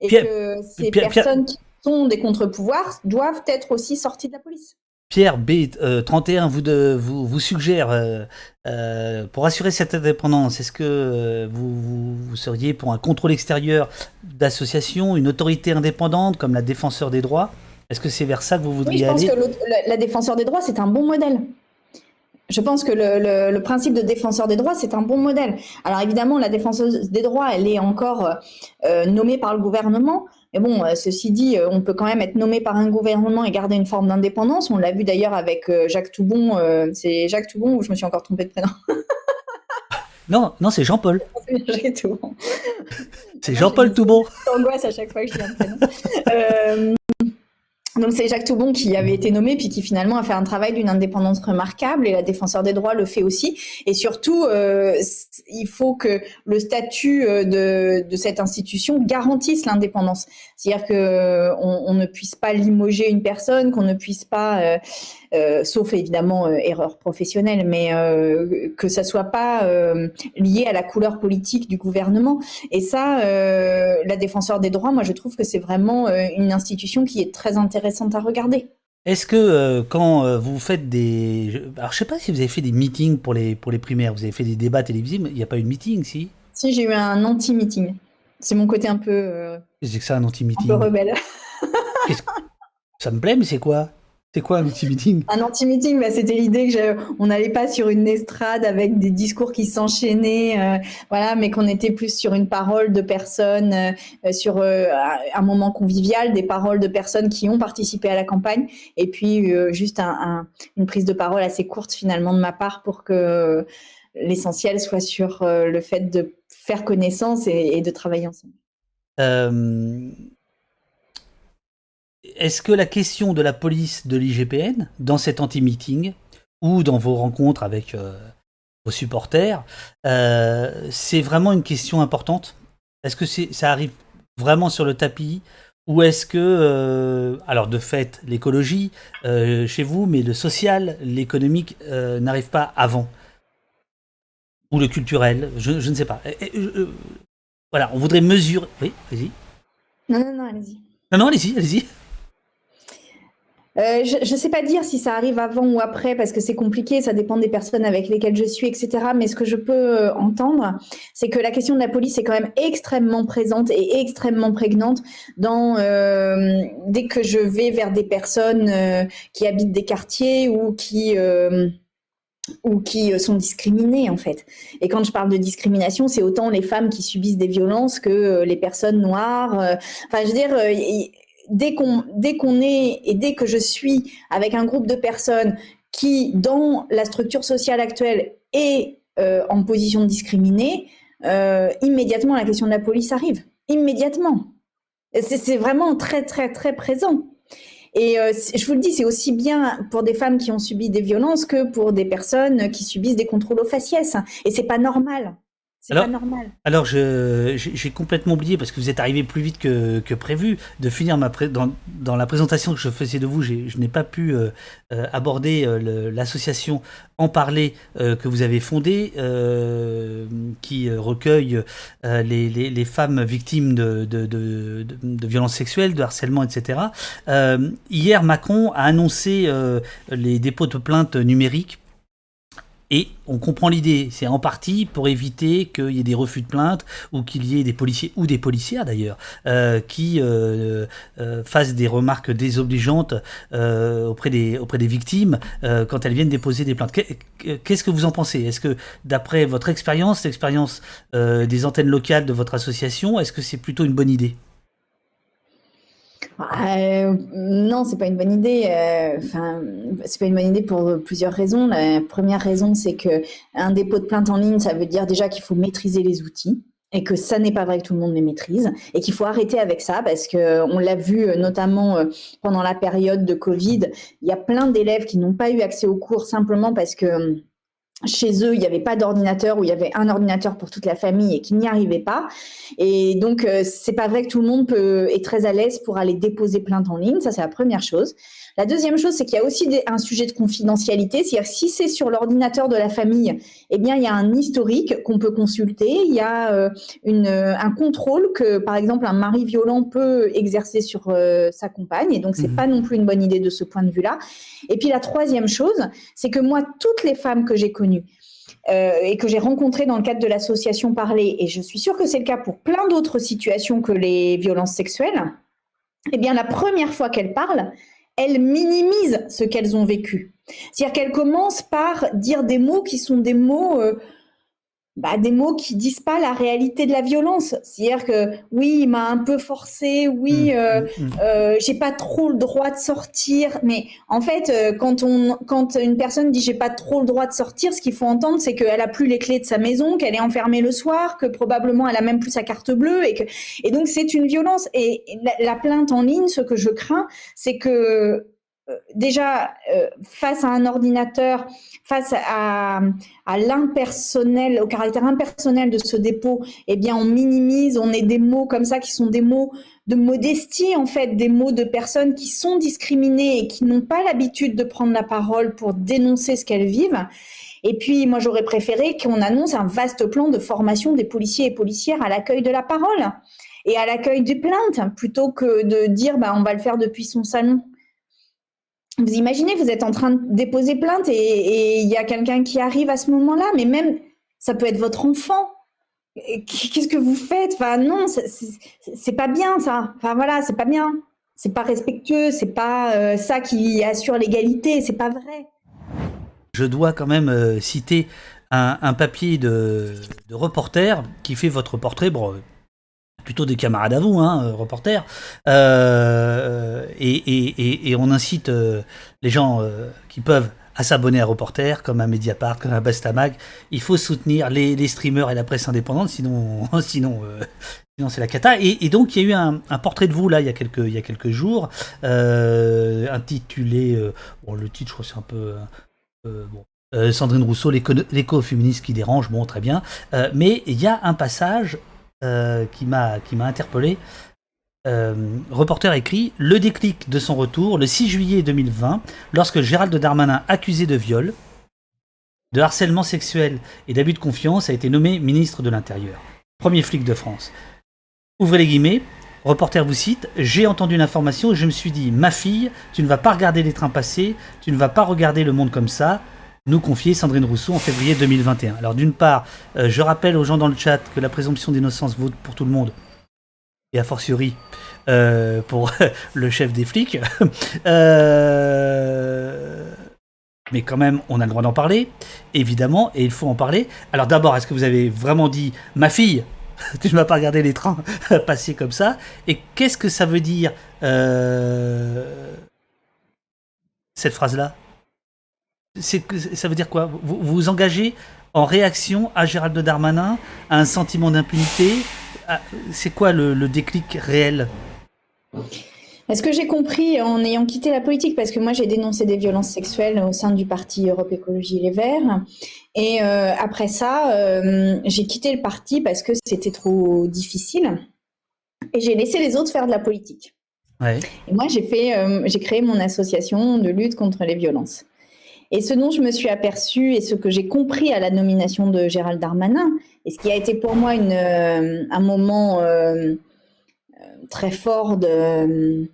Et que ces personnes qui sont des contre-pouvoirs doivent être aussi sorties de la police. Pierre B31 vous, vous, vous suggère, euh, euh, pour assurer cette indépendance, est-ce que euh, vous, vous, seriez pour un contrôle extérieur d'associations, une autorité indépendante comme la défenseur des droits? Est-ce que c'est vers ça que vous voudriez aller Je pense que la défenseur des droits, c'est un bon modèle. Je pense que le, le, principe de défenseur des droits, c'est un bon modèle. Alors évidemment, la défenseuse des droits, elle est encore nommée par le gouvernement, mais bon, euh, ceci dit, euh, on peut quand même être nommé par un gouvernement et garder une forme d'indépendance. On l'a vu d'ailleurs avec euh, Jacques Toubon. c'est Jacques Toubon ou je me suis encore trompé de prénom Non, non, c'est Jean-Paul. C'est Jean-Paul Toubon. Angoisse à chaque fois que je dis un prénom. Donc c'est Jacques Toubon qui avait été nommé puis qui finalement a fait un travail d'une indépendance remarquable et la défenseur des droits le fait aussi. Et surtout, euh, il faut que le statut euh, de, de cette institution garantisse l'indépendance. C'est-à-dire que on, on, ne puisse pas limoger une personne, qu'on ne puisse pas euh, euh, sauf évidemment euh, erreur professionnelle, mais euh, que ça soit pas lié à la couleur politique du gouvernement. Et ça, la défenseur des droits, moi je trouve que c'est vraiment une institution qui est très intéressante à regarder. Est-ce que quand vous faites des... Alors je sais pas si vous avez fait des meetings pour les, pour les primaires, vous avez fait des débats télévisés, mais il n'y a pas eu de meeting, si? Si, j'ai eu un anti-meeting. C'est mon côté un peu... c'est que ça, un anti-meeting? Un peu rebelle. ça me plaît, mais c'est quoi? C'est quoi un anti-meeting? Un anti-meeting, bah, c'était l'idée que on n'allait pas sur une estrade avec des discours qui s'enchaînaient, euh, voilà, mais qu'on était plus sur une parole de personnes, euh, sur euh, un moment convivial, des paroles de personnes qui ont participé à la campagne, et puis juste un, une prise de parole assez courte finalement de ma part pour que l'essentiel soit sur le fait de faire connaissance et, et de travailler ensemble. Est-ce que la question de la police de l'IGPN, dans cet anti-meeting, ou dans vos rencontres avec euh, vos supporters, euh, c'est vraiment une question importante? Est-ce que ça arrive vraiment sur le tapis? Ou est-ce que, euh, alors de fait, l'écologie chez vous, mais le social, l'économique n'arrive pas avant? Ou le culturel? Je, ne sais pas. voilà, on voudrait mesurer. Oui, allez-y. Non, non, non, allez-y. Non, non, allez-y, allez-y. Euh, je ne sais pas dire si ça arrive avant ou après parce que c'est compliqué, ça dépend des personnes avec lesquelles je suis, etc. Mais ce que je peux euh, entendre, c'est que la question de la police est quand même extrêmement présente et extrêmement prégnante euh, dès que je vais vers des personnes qui habitent des quartiers ou qui ou qui sont discriminées en fait. Et quand je parle de discrimination, c'est autant les femmes qui subissent des violences que les personnes noires. Enfin, je veux dire dès qu'on dès qu'on est et dès que je suis avec un groupe de personnes qui, dans la structure sociale actuelle, est euh, en position de discriminer, euh, immédiatement la question de la police arrive. Immédiatement. C'est vraiment très très très présent. Et euh, je vous le dis, c'est aussi bien pour des femmes qui ont subi des violences que pour des personnes qui subissent des contrôles aux faciès. Et c'est pas normal. C'est pas normal. Alors, j'ai complètement oublié, parce que vous êtes arrivé plus vite que, que prévu, de finir ma dans, dans, la présentation que je faisais de vous. Je n'ai pas pu euh, euh, aborder euh, l'association En Parler que vous avez fondée, qui recueille les, les, les, femmes victimes de, de, de, de, violences sexuelles, de harcèlement, etc. hier, Macron a annoncé les dépôts de plaintes numériques et on comprend l'idée, c'est en partie pour éviter qu'il y ait des refus de plainte ou qu'il y ait des policiers ou des policières d'ailleurs euh, qui euh, euh, fassent des remarques désobligeantes auprès, des, auprès des victimes quand elles viennent déposer des plaintes. Qu'est-ce que vous en pensez? Est-ce que d'après votre expérience, l'expérience des antennes locales de votre association, est-ce que c'est plutôt une bonne idée? Euh, non, c'est pas une bonne idée. Euh, enfin, c'est pas une bonne idée pour plusieurs raisons. La première raison, c'est que un dépôt de plainte en ligne, ça veut dire déjà qu'il faut maîtriser les outils et que ça n'est pas vrai que tout le monde les maîtrise et qu'il faut arrêter avec ça parce que on l'a vu euh, notamment pendant la période de Covid, il y a plein d'élèves qui n'ont pas eu accès aux cours simplement parce que chez eux, il n'y avait pas d'ordinateur ou il y avait un ordinateur pour toute la famille et qu'ils n'y arrivaient pas. Et donc, euh, c'est pas vrai que tout le monde peut, est très à l'aise pour aller déposer plainte en ligne. Ça, c'est la première chose. La deuxième chose, c'est qu'il y a aussi un sujet de confidentialité. C'est-à-dire, si c'est sur l'ordinateur de la famille, eh bien, il y a un historique qu'on peut consulter. Il y a euh, une, un contrôle que, par exemple, un mari violent peut exercer sur euh, sa compagne. Et donc, c'est mmh. pas non plus une bonne idée de ce point de vue-là. Et puis, la troisième chose, c'est que moi, toutes les femmes que j'ai connues, euh, et que j'ai rencontré dans le cadre de l'association Parler, et je suis sûre que c'est le cas pour plein d'autres situations que les violences sexuelles, eh bien la première fois qu'elles parlent, elles minimisent ce qu'elles ont vécu. C'est-à-dire qu'elles commencent par dire des mots qui sont des mots... Euh, bah, des mots qui disent pas la réalité de la violence. C'est-à-dire que oui, il m'a un peu forcé, oui, mmh, euh, mmh, mmh. euh, j'ai pas trop le droit de sortir. Mais en fait, euh, quand on, quand une personne dit j'ai pas trop le droit de sortir, ce qu'il faut entendre, c'est qu'elle a plus les clés de sa maison, qu'elle est enfermée le soir, que probablement elle a même plus sa carte bleue, et que et donc c'est une violence. Et la plainte en ligne, ce que je crains, c'est que déjà euh, face à un ordinateur, face à, l'impersonnel, au caractère impersonnel de ce dépôt, eh bien on minimise, on est des mots comme ça qui sont des mots de modestie en fait, des mots de personnes qui sont discriminées et qui n'ont pas l'habitude de prendre la parole pour dénoncer ce qu'elles vivent. Et puis, moi, j'aurais préféré qu'on annonce un vaste plan de formation des policiers et policières à l'accueil de la parole et à l'accueil des plaintes, plutôt que de dire, bah, on va le faire depuis son salon. Vous imaginez, vous êtes en train de déposer plainte et il y a quelqu'un qui arrive à ce moment-là, mais même ça peut être votre enfant. Qu'est-ce que vous faites? Enfin non, c'est pas bien ça. Enfin voilà, c'est pas bien. C'est pas respectueux. C'est pas euh, ça qui assure l'égalité. C'est pas vrai. Je dois quand même euh, citer un, papier de, reporter qui fait votre portrait. Bon, plutôt des camarades à vous, hein, euh, reporters. Euh, et, on incite euh, les gens qui peuvent à s'abonner à Reporter, comme à Mediapart, comme à Bastamag. Il faut soutenir les, streamers et la presse indépendante, sinon, sinon, sinon c'est la cata. Et, donc il y a eu un, portrait de vous là il y a quelques, il y a quelques jours, intitulé, bon le titre je crois c'est un peu, bon, Sandrine Rousseau, l'éco-féministe qui dérange, bon très bien. mais il y a un passage euh, qui m'a interpellé. Euh, reporter écrit Le déclic de son retour le 6 juillet 2020, lorsque Gérald Darmanin, accusé de viol, de harcèlement sexuel et d'abus de confiance, a été nommé ministre de l'Intérieur. Premier flic de France. Ouvrez les guillemets. Reporter vous cite J'ai entendu l'information et je me suis dit Ma fille, tu ne vas pas regarder les trains passer, tu ne vas pas regarder le monde comme ça, nous confier Sandrine Rousseau en février 2021. Alors d'une part, euh, je rappelle aux gens dans le chat que la présomption d'innocence vaut pour tout le monde, et a fortiori euh, pour le chef des flics. Euh, mais quand même, on a le droit d'en parler, évidemment, et il faut en parler. Alors d'abord, est-ce que vous avez vraiment dit ma fille tu ne vas pas regarder les trains passer comme ça? Et qu'est-ce que ça veut dire cette phrase-là? Ça veut dire quoi? Vous, vous engagez en réaction à Gérald Darmanin, à un sentiment d'impunité? C'est quoi le, déclic réel? Est-ce que j'ai compris en ayant quitté la politique, parce que moi j'ai dénoncé des violences sexuelles au sein du parti Europe Écologie Les Verts, et euh, après ça, euh, j'ai quitté le parti parce que c'était trop difficile, et j'ai laissé les autres faire de la politique. Et moi j'ai fait, euh, j'ai créé mon association de lutte contre les violences. Et ce dont je me suis aperçue et ce que j'ai compris à la nomination de Gérald Darmanin, et ce qui a été pour moi euh, un moment euh, très fort de, euh,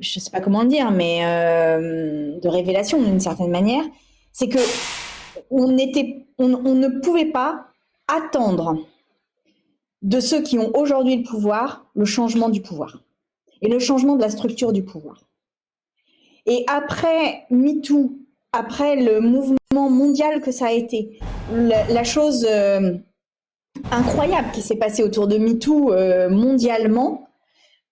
je ne sais pas comment le dire, mais de révélation d'une certaine manière, c'est que on, était, on, on ne pouvait pas attendre de ceux qui ont aujourd'hui le pouvoir le changement du pouvoir et le changement de la structure du pouvoir. Et après MeToo, après le mouvement mondial que ça a été, la, chose euh, incroyable qui s'est passée autour de MeToo euh, mondialement,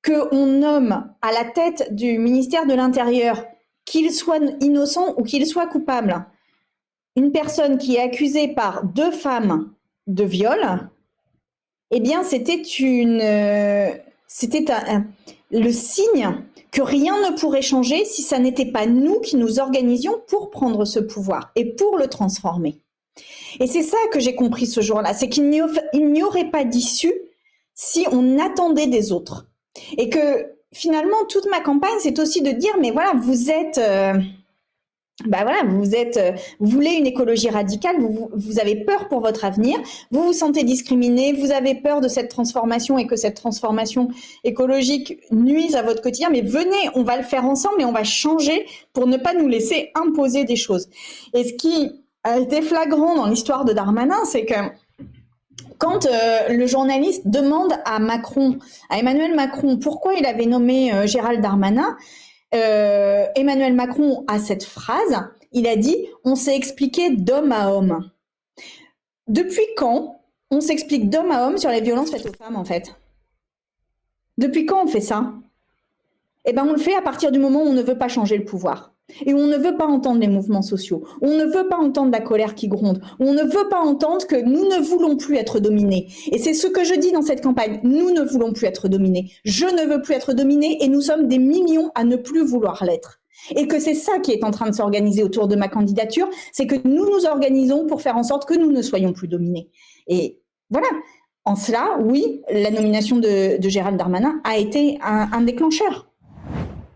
qu'on nomme à la tête du ministère de l'Intérieur, qu'il soit innocent ou qu'il soit coupable, une personne qui est accusée par deux femmes de viol, eh bien, c'était une, euh, c'était le signe que rien ne pourrait changer si ça n'était pas nous qui nous organisions pour prendre ce pouvoir et pour le transformer. Et c'est ça que j'ai compris ce jour-là, c'est qu'il n'y aurait pas d'issue si on attendait des autres. Et que finalement, toute ma campagne, c'est aussi de dire, mais voilà, vous êtes... Euh, bah voilà, euh, vous voulez une écologie radicale, vous, vous, avez peur pour votre avenir, vous vous sentez discriminé, vous avez peur de cette transformation et que cette transformation écologique nuise à votre quotidien, mais venez, on va le faire ensemble et on va changer pour ne pas nous laisser imposer des choses. Et ce qui a été flagrant dans l'histoire de Darmanin, c'est que quand euh, le journaliste demande à Macron, à Emmanuel Macron, pourquoi il avait nommé euh, Gérald Darmanin, euh, Emmanuel Macron a cette phrase, il a dit on s'est expliqué d'homme à homme. Depuis quand on s'explique d'homme à homme sur les violences faites aux femmes en fait? Depuis quand on fait ça? Eh ben on le fait à partir du moment où on ne veut pas changer le pouvoir. Et on ne veut pas entendre les mouvements sociaux. On ne veut pas entendre la colère qui gronde. On ne veut pas entendre que nous ne voulons plus être dominés. Et c'est ce que je dis dans cette campagne. Nous ne voulons plus être dominés. Je ne veux plus être dominé et nous sommes des millions à ne plus vouloir l'être. Et que c'est ça qui est en train de s'organiser autour de ma candidature, c'est que nous nous organisons pour faire en sorte que nous ne soyons plus dominés. Et voilà. En cela, oui, la nomination de, Gérald Darmanin a été un déclencheur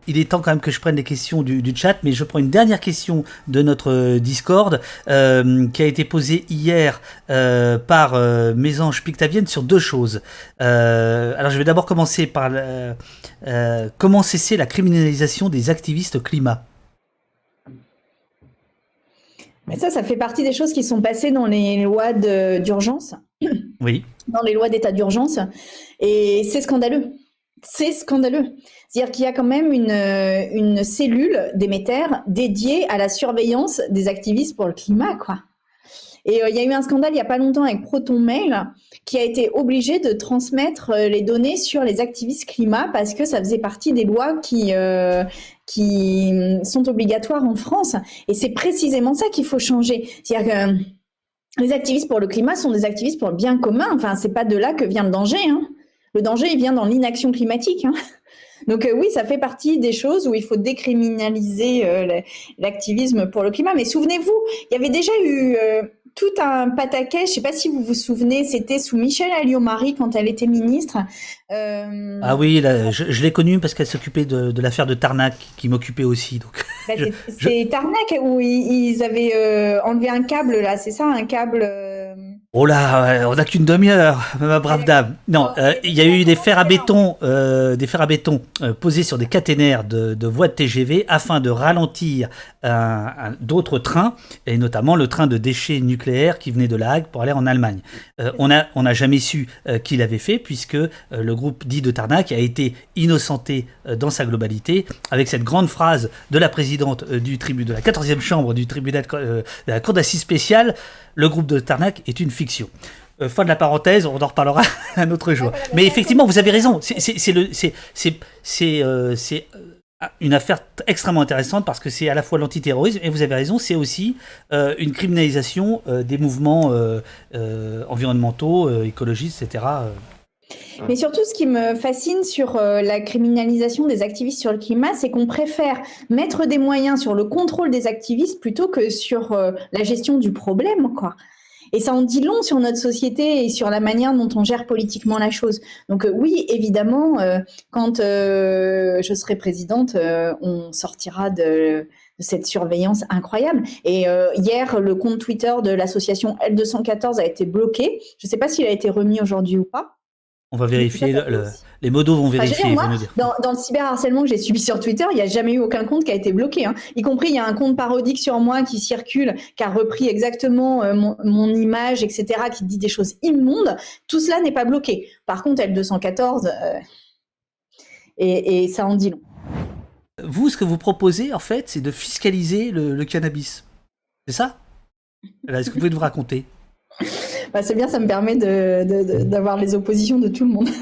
il est temps quand même que je prenne les questions du, chat, mais je prends une dernière question de notre euh, Discord euh, qui a été posée hier euh, par euh, Mésange Pictavienne sur deux choses. alors je vais d'abord commencer par comment cesser la criminalisation des activistes climat? Mais ça, ça fait partie des choses qui sont passées dans les lois d'urgence. Oui. Dans les lois d'état d'urgence. Et c'est scandaleux. C'est scandaleux. C'est-à-dire qu'il y a quand même une, euh, une cellule d'émetteurs dédiée à la surveillance des activistes pour le climat, quoi. Et euh, il y a eu un scandale il n'y a pas longtemps avec ProtonMail qui a été obligé de transmettre euh, les données sur les activistes climat parce que ça faisait partie des lois qui, qui sont obligatoires en France. Et c'est précisément ça qu'il faut changer. C'est-à-dire que les activistes pour le climat sont des activistes pour le bien commun. Enfin, c'est pas de là que vient le danger. Hein. Le danger, il vient dans l'inaction climatique. Hein. Donc euh, oui, ça fait partie des choses où il faut décriminaliser euh, l'activisme pour le climat. Mais souvenez-vous, il y avait déjà eu euh, tout un pataquès, je ne sais pas si vous vous souvenez, c'était sous Michel Alliot-Marie quand elle était ministre. Ah oui, je, l'ai connue parce qu'elle s'occupait de, l'affaire de Tarnac, qui m'occupait aussi. Donc. Bah, c'est Tarnac où ils, ils avaient enlevé un câble là, c'est ça, un câble Oh là, on n'a qu'une demi-heure, ma brave dame. Non, euh, il y a eu des fers à béton, euh, des fers à béton euh, posés sur des caténaires de, voies de TGV afin de ralentir d'autres trains, et notamment le train de déchets nucléaires qui venait de La Hague pour aller en Allemagne. on n'a on a jamais su qui l'avait fait puisque le groupe dit de Tarnac a été innocenté dans sa globalité avec cette grande phrase de la présidente du tribunal de la 14e chambre du tribunal de la cour d'assises spéciale. Le groupe de Tarnac est une fiction. fin de la parenthèse, on en reparlera un autre jour. Mais effectivement, vous avez raison. C'est c'est, c'est, une affaire extrêmement intéressante parce que c'est à la fois l'antiterrorisme et vous avez raison, c'est aussi une criminalisation des mouvements environnementaux, écologistes, etc. Mais surtout, ce qui me fascine sur euh, la criminalisation des activistes sur le climat, c'est qu'on préfère mettre des moyens sur le contrôle des activistes plutôt que sur euh, la gestion du problème, quoi. Et ça en dit long sur notre société et sur la manière dont on gère politiquement la chose. Donc euh, oui, évidemment, quand je serai présidente, on sortira de, cette surveillance incroyable. Et hier, le compte Twitter de l'association L214 a été bloqué. Je ne sais pas s'il a été remis aujourd'hui ou pas. On va vérifier, les modos vont vérifier. Dans, le cyberharcèlement que j'ai subi sur Twitter, il n'y a jamais eu aucun compte qui a été bloqué. Hein. Y compris, il y a un compte parodique sur moi qui circule, qui a repris exactement euh, mon, image, etc., qui dit des choses immondes. Tout cela n'est pas bloqué. Par contre, L214, euh, et, ça en dit long. Vous, ce que vous proposez, en fait, c'est de fiscaliser le, cannabis. C'est ça? Est-ce que vous pouvez nous raconter? Bah, c'est bien, ça me permet d'avoir les oppositions de tout le monde.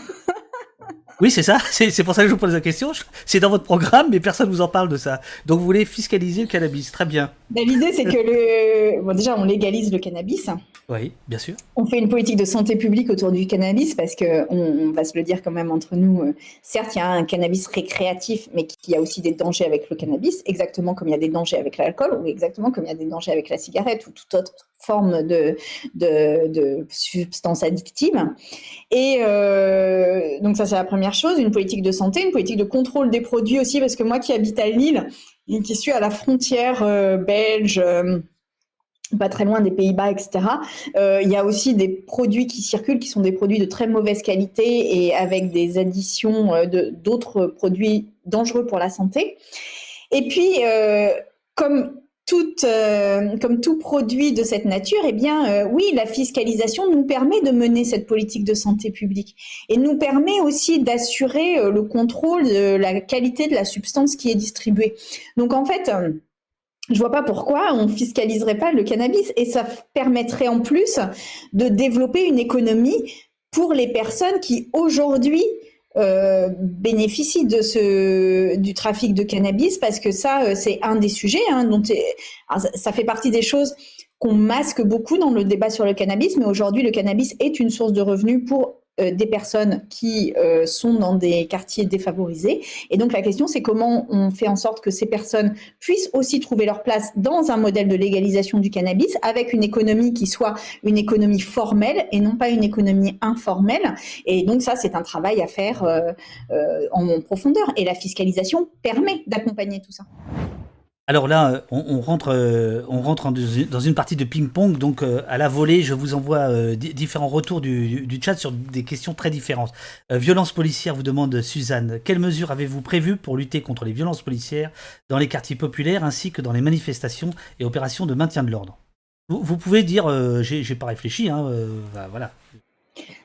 Oui, c'est ça. C'est pour ça que je vous pose la question. C'est dans votre programme, mais personne ne vous en parle de ça. Donc, vous voulez fiscaliser le cannabis. Très bien. Bah, l'idée, c'est que le. Bon, déjà, on légalise le cannabis. Oui, bien sûr. On fait une politique de santé publique autour du cannabis parce que, on, va se le dire quand même entre nous, euh, certes, il y a un cannabis récréatif, mais qu'il y a aussi des dangers avec le cannabis, exactement comme il y a des dangers avec l'alcool ou exactement comme il y a des dangers avec la cigarette ou toute autre forme de, de, de substance addictive. Et euh, donc ça, c'est la première chose, une politique de santé, une politique de contrôle des produits aussi, parce que moi qui habite à Lille et qui suis à la frontière euh, belge, pas très loin des Pays-Bas, etc. Euh, il y a aussi des produits qui circulent, qui sont des produits de très mauvaise qualité et avec des additions euh, d'autres produits dangereux pour la santé. Et puis, euh, comme toute, comme tout produit de cette nature, eh bien, oui, la fiscalisation nous permet de mener cette politique de santé publique et nous permet aussi d'assurer le contrôle de la qualité de la substance qui est distribuée. Donc, en fait, je vois pas pourquoi on fiscaliserait pas le cannabis et ça permettrait en plus de développer une économie pour les personnes qui aujourd'hui euh, bénéficient de ce du trafic de cannabis parce que ça euh, c'est un des sujets hein, dont ça fait partie des choses qu'on masque beaucoup dans le débat sur le cannabis mais aujourd'hui le cannabis est une source de revenus pour des personnes qui euh, sont dans des quartiers défavorisés. Et donc la question, c'est comment on fait en sorte que ces personnes puissent aussi trouver leur place dans un modèle de légalisation du cannabis avec une économie qui soit une économie formelle et non pas une économie informelle. Et donc ça, c'est un travail à faire euh, en profondeur. Et la fiscalisation permet d'accompagner tout ça. Alors là, on, rentre, euh, on rentre dans une partie de ping-pong. Donc euh, à la volée, je vous envoie euh, différents retours du, chat sur des questions très différentes. violence policière, vous demande Suzanne. Quelles mesures avez-vous prévues pour lutter contre les violences policières dans les quartiers populaires ainsi que dans les manifestations et opérations de maintien de l'ordre? Vous, pouvez dire, j'ai pas réfléchi, hein, bah, voilà.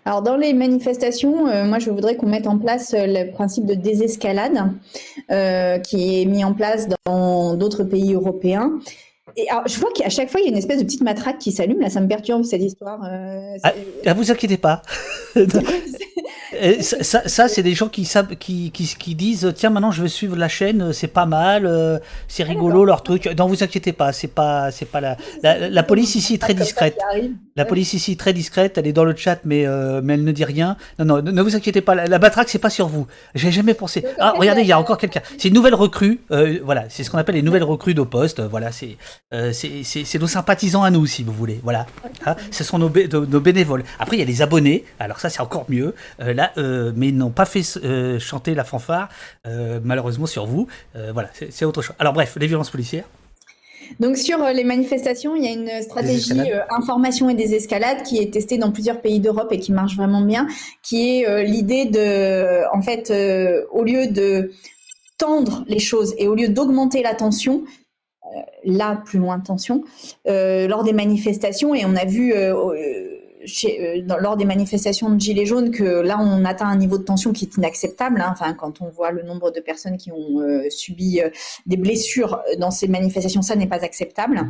Alors dans les manifestations, euh, moi je voudrais qu'on mette en place euh, le principe de désescalade euh, qui est mis en place dans d'autres pays européens. Et alors, je vois qu'à chaque fois il y a une espèce de petite matraque qui s'allume. Là, ça me perturbe cette histoire. ah, ah, vous inquiétez pas. ça, ça, c'est des gens qui, savent, qui, qui, qui, disent tiens maintenant je vais suivre la chaîne, c'est pas mal, euh, c'est ah, rigolo leur truc. Non vous inquiétez pas, c'est pas c'est pas la, la, police ici est très discrète. La police ici très discrète, elle est dans le chat mais euh, mais elle ne dit rien. Non non ne vous inquiétez pas, la, la batraque c'est pas sur vous. J'ai jamais pensé. Ah regardez il y a encore quelqu'un. C'est une nouvelle recrue. Euh, voilà c'est ce qu'on appelle les nouvelles recrues de poste. Voilà c'est c'est nos sympathisants à nous si vous voulez. Voilà. Hein, ce sont nos, nos bénévoles. Après il y a les abonnés. Alors ça c'est encore mieux. Là euh, mais n'ont pas fait euh, chanter la fanfare, euh, malheureusement sur vous. voilà, c'est autre chose. Alors bref, les violences policières. Donc sur les manifestations, il y a une stratégie information et des escalades qui est testée dans plusieurs pays d'Europe et qui marche vraiment bien, qui est l'idée de, en fait, au lieu de tendre les choses et au lieu d'augmenter la tension, là plus loin tension, lors des manifestations, et on a vu chez, lors des manifestations de Gilets jaunes que là, on atteint un niveau de tension qui est inacceptable. Hein. Enfin, quand on voit le nombre de personnes qui ont subi des blessures dans ces manifestations, ça n'est pas acceptable.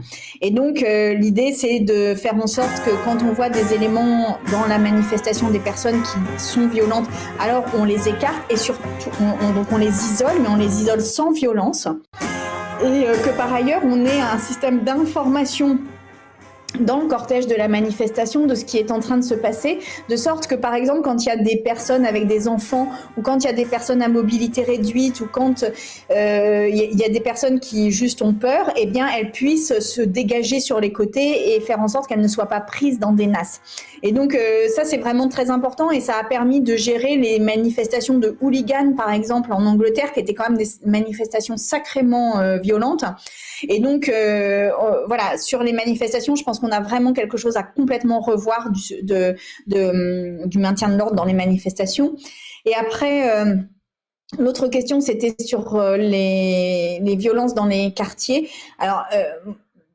Et donc, l'idée, c'est de faire en sorte que quand on voit des éléments dans la manifestation des personnes qui sont violentes, alors on les écarte et surtout, donc on les isole, mais on les isole sans violence et euh, que par ailleurs, on ait un système d'information dans le cortège de la manifestation de ce qui est en train de se passer, de sorte que par exemple quand il y a des personnes avec des enfants ou quand il y a des personnes à mobilité réduite ou quand euh, il y a des personnes qui juste ont peur, eh bien elles puissent se dégager sur les côtés et faire en sorte qu'elles ne soient pas prises dans des nasses. Et donc euh, ça c'est vraiment très important et ça a permis de gérer les manifestations de hooligans par exemple en Angleterre qui étaient quand même des manifestations sacrément euh, violentes. Et donc voilà sur les manifestations, je pense qu'on a vraiment quelque chose à complètement revoir du, maintien de l'ordre dans les manifestations. Et après, euh, l'autre question, c'était sur euh, les, les, violences dans les quartiers. Alors, euh,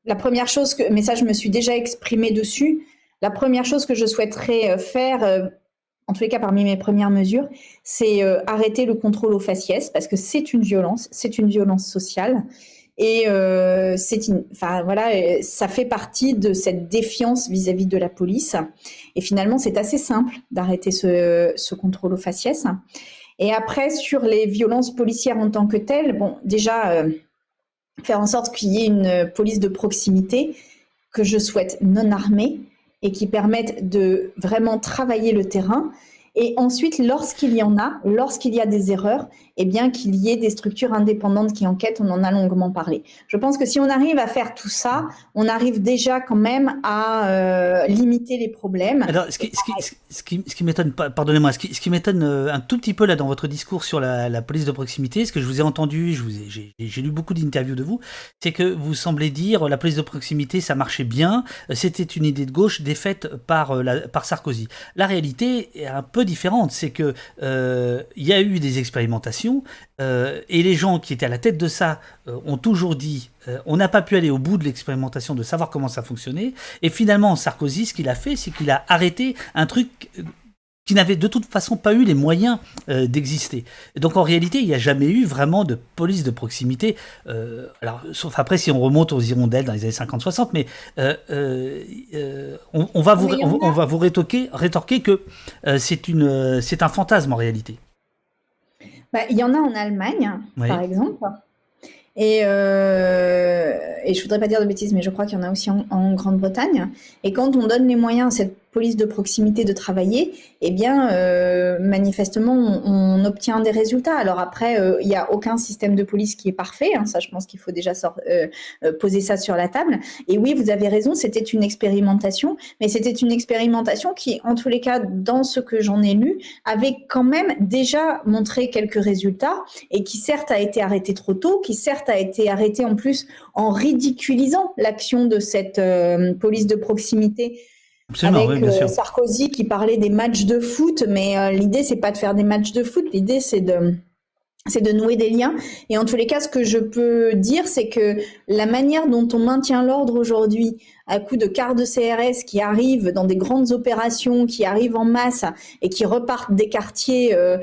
la première chose que, mais ça, je me suis déjà exprimée dessus. La première chose que je souhaiterais faire, en tous les cas parmi mes premières mesures, c'est arrêter le contrôle aux faciès parce que c'est une violence, c'est une violence sociale et euh, enfin voilà, euh, ça fait partie de cette défiance vis-à-vis de la police. Et finalement, c'est assez simple d'arrêter ce, ce contrôle aux faciès. Et après, sur les violences policières en tant que telles, bon, déjà euh, faire en sorte qu'il y ait une police de proximité que je souhaite non armée et qui permette de vraiment travailler le terrain et ensuite, lorsqu'il y en a, lorsqu'il y a des erreurs, eh bien qu'il y ait des structures indépendantes qui enquêtent. On en a longuement parlé. Je pense que si on arrive à faire tout ça, on arrive déjà quand même à euh, limiter les problèmes. Alors, ce qui, ce qui, ce qui, m'étonne, pardonnez-moi, ce qui, ce qui m'étonne euh, un tout petit peu là dans votre discours sur la, la police de proximité, ce que je vous ai entendu, je vous ai, j'ai, lu beaucoup d'interviews de vous, c'est que vous semblez dire la police de proximité, ça marchait bien, c'était une idée de gauche défaite par, la, par Sarkozy. La réalité est un peu différente, c'est que euh, il y a eu des expérimentations euh, et les gens qui étaient à la tête de ça euh, ont toujours dit on n'a pas pu aller au bout de l'expérimentation de savoir comment ça fonctionnait. Et finalement Sarkozy ce qu'il a fait c'est qu'il a arrêté un truc qui n'avait de toute façon pas eu les moyens euh, d'exister. Donc en réalité, il n'y a jamais eu vraiment de police de proximité. Euh, alors, sauf après si on remonte aux hirondelles dans les années 50-60, mais euh, on, va vous, on, va vous rétorquer, rétorquer que c'est une, c'est un fantasme en réalité. Bah, il y en a en Allemagne, par exemple. Et, euh, et je voudrais pas dire de bêtises, mais je crois qu'il y en a aussi en, en Grande-Bretagne. Et quand on donne les moyens à cette police de proximité de travailler, eh bien, euh, manifestement, on, obtient des résultats. Alors après, euh, il n'y a aucun système de police qui est parfait. Hein, ça, je pense qu'il faut déjà euh, poser ça sur la table. Et oui, vous avez raison, c'était une expérimentation, mais c'était une expérimentation qui, en tous les cas, dans ce que j'en ai lu, avait quand même déjà montré quelques résultats et qui certes a été arrêté trop tôt, qui certes a été arrêté en plus en ridiculisant l'action de cette police de proximité avec Sarkozy qui parlait des matchs de foot, mais euh, l'idée c'est pas de faire des matchs de foot, l'idée c'est de c'est de nouer des liens. Et en tous les cas, ce que je peux dire, c'est que la manière dont on maintient l'ordre aujourd'hui, à coup de quarts de CRS qui arrivent dans des grandes opérations, qui arrivent en masse et qui repartent des quartiers euh,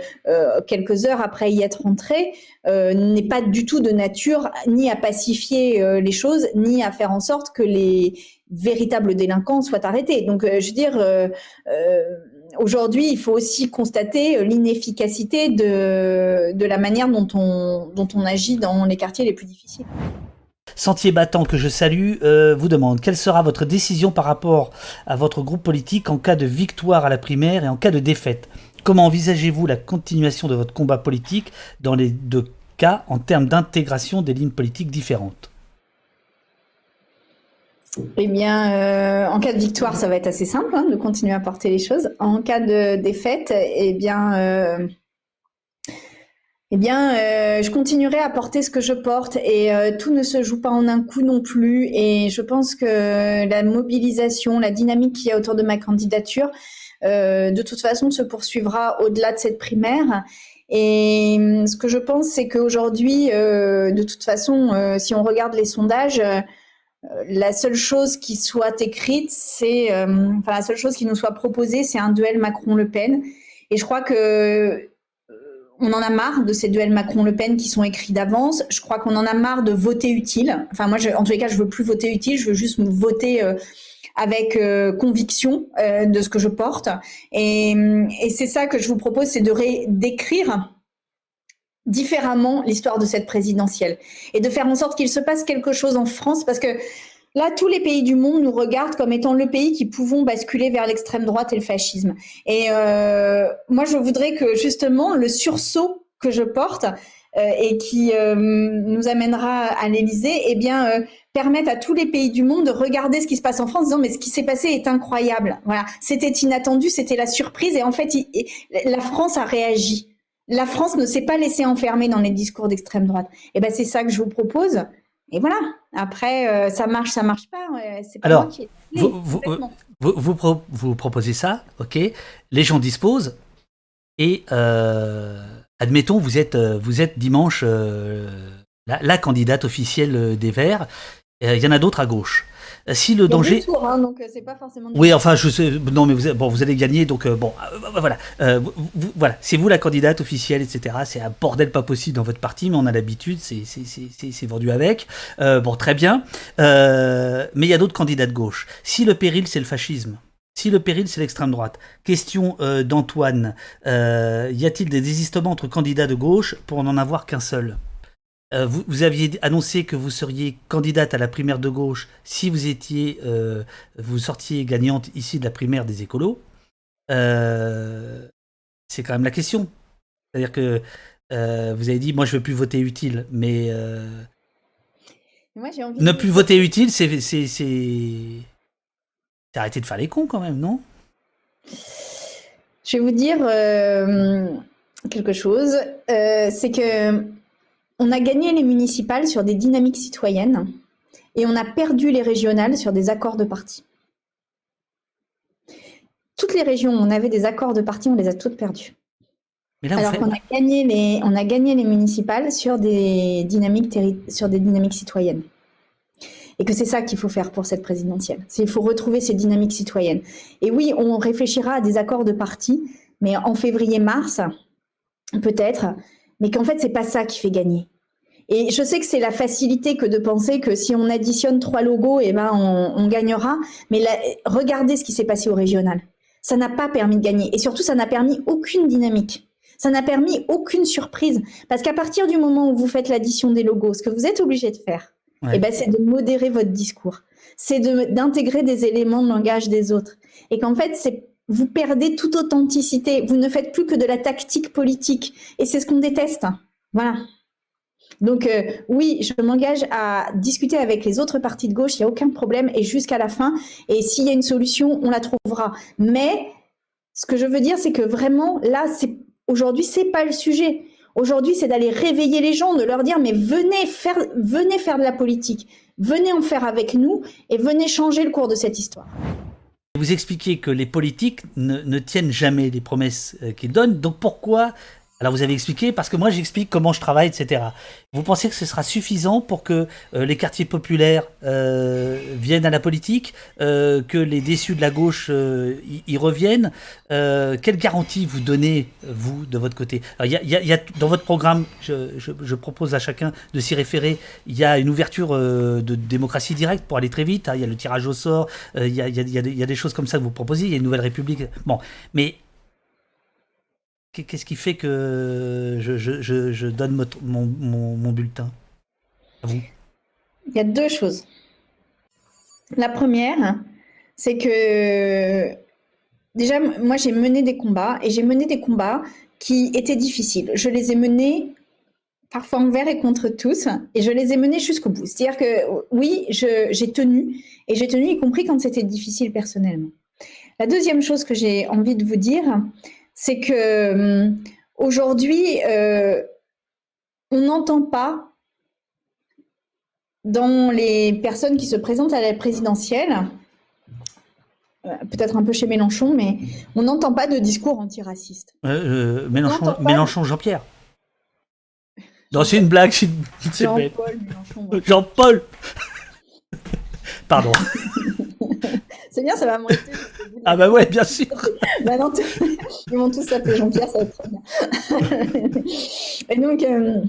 quelques heures après y être entrés, n'est pas du tout de nature ni à pacifier les choses, ni à faire en sorte que les véritables délinquants soient arrêtés. Donc, euh, je veux dire, euh, euh, aujourd'hui, il faut aussi constater l'inefficacité de, de la manière dont on, dont on agit dans les quartiers les plus difficiles. Sentier battant que je salue vous demande quelle sera votre décision par rapport à votre groupe politique en cas de victoire à la primaire et en cas de défaite? Comment envisagez-vous la continuation de votre combat politique dans les deux cas en termes d'intégration des lignes politiques différentes? Eh bien, euh, en cas de victoire, ça va être assez simple hein, de continuer à porter les choses. En cas de défaite, eh bien, euh, eh bien, euh, je continuerai à porter ce que je porte et tout ne se joue pas en un coup non plus. Et je pense que la mobilisation, la dynamique qu'il y a autour de ma candidature, de toute façon, se poursuivra au-delà de cette primaire. Et ce que je pense, c'est qu'aujourd'hui, de toute façon, si on regarde les sondages, la seule chose qui soit écrite, c'est, enfin la seule chose qui nous soit proposée, c'est un duel Macron-Le Pen. Et je crois que on en a marre de ces duels Macron-Le Pen qui sont écrits d'avance. Je crois qu'on en a marre de voter utile. Enfin, moi, en tous les cas, je veux plus voter utile. Je veux juste voter euh, avec euh, conviction euh, de ce que je porte. Et, c'est ça que je vous propose, c'est de d'écrire différemment l'histoire de cette présidentielle et de faire en sorte qu'il se passe quelque chose en France parce que Là, tous les pays du monde nous regardent comme étant le pays qui pouvons basculer vers l'extrême droite et le fascisme. Et euh, moi, je voudrais que justement le sursaut que je porte euh, et qui euh, nous amènera à l'Élysée, eh bien, euh, permette à tous les pays du monde de regarder ce qui se passe en France, disant mais ce qui s'est passé est incroyable. Voilà, c'était inattendu, c'était la surprise, et en fait, la France a réagi. La France ne s'est pas laissée enfermer dans les discours d'extrême droite. Et eh ben, c'est ça que je vous propose. Et voilà. Après, euh, ça marche, ça marche pas. C'est pas Alors, moi qui vous, vous, vous, vous, proposez ça, ok Les gens disposent. Et euh, admettons, vous êtes, euh, vous êtes dimanche la, candidate officielle des Verts. Il y en a d'autres à gauche. Si le danger. Hein, donc euh, c'est pas forcément. Oui, enfin, je sais. Non, mais vous, bon, vous allez gagner, donc euh, bon, euh, voilà. voilà, c'est vous la candidate officielle, etc. C'est un bordel pas possible dans votre parti, mais on a l'habitude, c'est vendu avec. bon, très bien. mais il y a d'autres candidats de gauche. Si le péril, c'est le fascisme. Si le péril, c'est l'extrême droite. Question d'Antoine. y a-t-il des désistements entre candidats de gauche pour n'en avoir qu'un seul? Euh, vous, aviez annoncé que vous seriez candidate à la primaire de gauche si vous étiez, euh, vous sortiez gagnante ici de la primaire des écolos. Euh, c'est quand même la question. C'est-à-dire que vous avez dit, moi je veux plus voter utile, mais ne plus voter utile, c'est arrêter de faire les cons quand même, non? Je vais vous dire quelque chose. c'est que on a gagné les municipales sur des dynamiques citoyennes et on a perdu les régionales sur des accords de parti. Toutes les régions où on avait des accords de parti, on les a toutes perdues. Alors qu'on a gagné les, on a gagné les municipales sur des dynamiques sur des dynamiques citoyennes. Et que c'est ça qu'il faut faire pour cette présidentielle. C'est il faut retrouver ces dynamiques citoyennes. Et oui, on réfléchira à des accords de parti, mais en février-mars, peut-être, mais qu'en fait, c'est pas ça qui fait gagner. Et je sais que c'est la facilité que de penser que si on additionne trois logos, eh ben on, gagnera. Mais regardez ce qui s'est passé au régional. Ça n'a pas permis de gagner. Et surtout, ça n'a permis aucune dynamique. Ça n'a permis aucune surprise. Parce qu'à partir du moment où vous faites l'addition des logos, ce que vous êtes obligé de faire, eh ben, c'est de modérer votre discours. C'est d'intégrer des éléments de langage des autres. Et qu'en fait, c'est vous perdez toute authenticité. Vous ne faites plus que de la tactique politique. Et c'est ce qu'on déteste. Voilà. Donc euh, oui, je m'engage à discuter avec les autres partis de gauche, il n'y a aucun problème, et jusqu'à la fin. Et s'il y a une solution, on la trouvera. Mais ce que je veux dire, c'est que vraiment, là, aujourd'hui, c'est pas le sujet. Aujourd'hui, c'est d'aller réveiller les gens, de leur dire mais venez faire, venez faire de la politique, venez en faire avec nous et venez changer le cours de cette histoire. Vous expliquez que les politiques ne, ne tiennent jamais les promesses euh, qu'ils donnent, donc pourquoi alors vous avez expliqué, parce que moi j'explique comment je travaille, etc. Vous pensez que ce sera suffisant pour que euh, les quartiers populaires euh, viennent à la politique, euh, que les déçus de la gauche y, reviennent Quelle garantie vous donnez, vous, de votre côté? Alors, y a, Dans votre programme, je, propose à chacun de s'y référer, il y a une ouverture de démocratie directe pour aller très vite, hein. il y a le tirage au sort, il y a, y, y, a, des choses comme ça que vous proposez, il y a une nouvelle république. Bon, mais Qu'est-ce qui fait que je, donne mon, bulletin Il y a deux choses. La première, c'est que déjà, moi, j'ai mené des combats et j'ai mené des combats qui étaient difficiles. Je les ai menés parfois envers et contre tous, et je les ai menés jusqu'au bout. C'est-à-dire que oui, j'ai tenu, et j'ai tenu y compris quand c'était difficile personnellement. La deuxième chose que j'ai envie de vous dire, c'est que hum, aujourd'hui, euh, on n'entend pas dans les personnes qui se présentent à la présidentielle, euh, peut-être un peu chez Mélenchon, mais on n'entend pas de discours antiraciste. Euh, Mélenchon, Mélenchon Jean-Pierre. Non, c'est une blague. Jean-Paul Mélenchon. Jean-Paul Pardon. C'est bien, ça va me Ah bah ouais, bien sûr. bah non, ils m'ont tous appelé Jean-Pierre, ça va être très bien. Et donc, euh,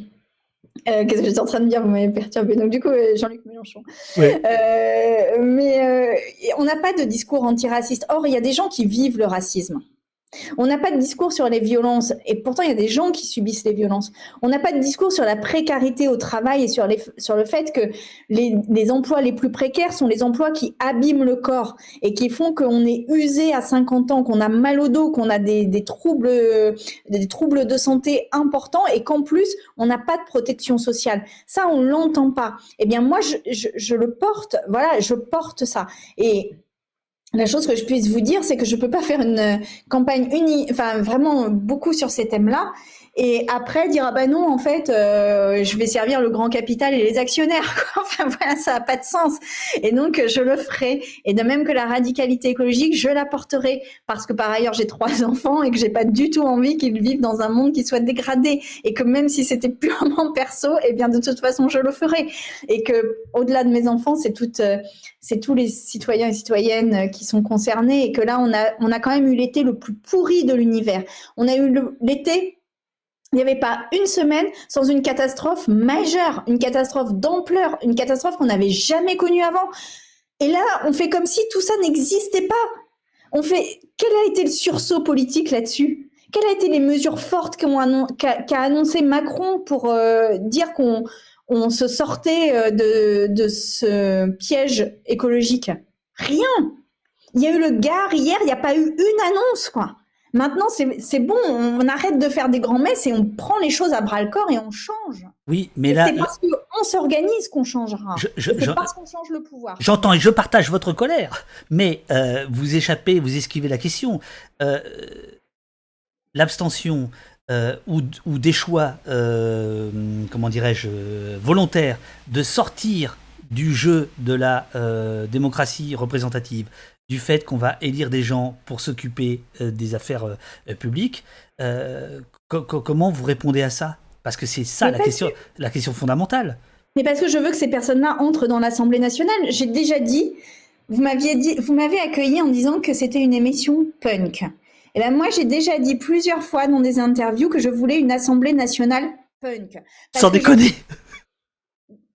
euh, qu'est-ce que j'étais en train de dire Vous m'avez perturbé. Donc, du coup, euh, Jean-Luc Mélenchon. mais on n'a pas de discours antiraciste. Or, il y a des gens qui vivent le racisme. On n'a pas de discours sur les violences, et pourtant il y a des gens qui subissent les violences. On n'a pas de discours sur la précarité au travail et sur, les, sur le fait que les, les, emplois les plus précaires sont les emplois qui abîment le corps et qui font qu'on est usé à 50 ans, qu'on a mal au dos, qu'on a des, des, troubles, des troubles de santé importants et qu'en plus on n'a pas de protection sociale. Ça, on l'entend pas. Eh bien moi, je, je, je le porte, voilà, je porte ça. Et la chose que je puisse vous dire, c'est que je peux pas faire une euh, campagne unie, enfin vraiment beaucoup sur ces thèmes-là, et après dire ah bah non en fait euh, je vais servir le grand capital et les actionnaires. Enfin voilà, ça a pas de sens. Et donc je le ferai. Et de même que la radicalité écologique, je la porterai parce que par ailleurs j'ai trois enfants et que j'ai pas du tout envie qu'ils vivent dans un monde qui soit dégradé et que même si c'était purement perso, eh bien de toute façon je le ferai. Et que au-delà de mes enfants, c'est toutes euh, c'est tous les citoyens et citoyennes euh, qui sont concernés et que là, on a, on a quand même eu l'été le plus pourri de l'univers. On a eu l'été, il n'y avait pas une semaine sans une catastrophe majeure, une catastrophe d'ampleur, une catastrophe qu'on n'avait jamais connue avant. Et là, on fait comme si tout ça n'existait pas. On fait, quel a été le sursaut politique là-dessus? Quelles ont été les mesures fortes qu'a annoncé Macron pour euh, dire qu'on on se sortait euh, de, ce piège écologique? Rien. Il y a eu le Gard hier, il n'y a pas eu une annonce, quoi. Maintenant, c'est bon, on arrête de faire des grands messes et on prend les choses à bras le corps et on change. Oui, mais là. C'est parce qu'on s'organise qu'on changera. C'est parce qu'on change le pouvoir. J'entends et je partage votre colère, mais euh, vous échappez, vous esquivez la question. Euh, L'abstention, euh, ou, des choix, comment dirais-je, volontaires de sortir du jeu de la démocratie représentative, du fait qu'on va élire des gens pour s'occuper des affaires publiques, comment vous répondez à ça? Parce que c'est ça la question, la question fondamentale. Mais parce que je veux que ces personnes-là entrent dans l'Assemblée nationale. J'ai déjà dit, vous m'aviez dit, vous m'avez accueilli en disant que c'était une émission punk. Et ben moi, j'ai déjà dit plusieurs fois dans des interviews que je voulais une assemblée nationale punk. Sans déconner.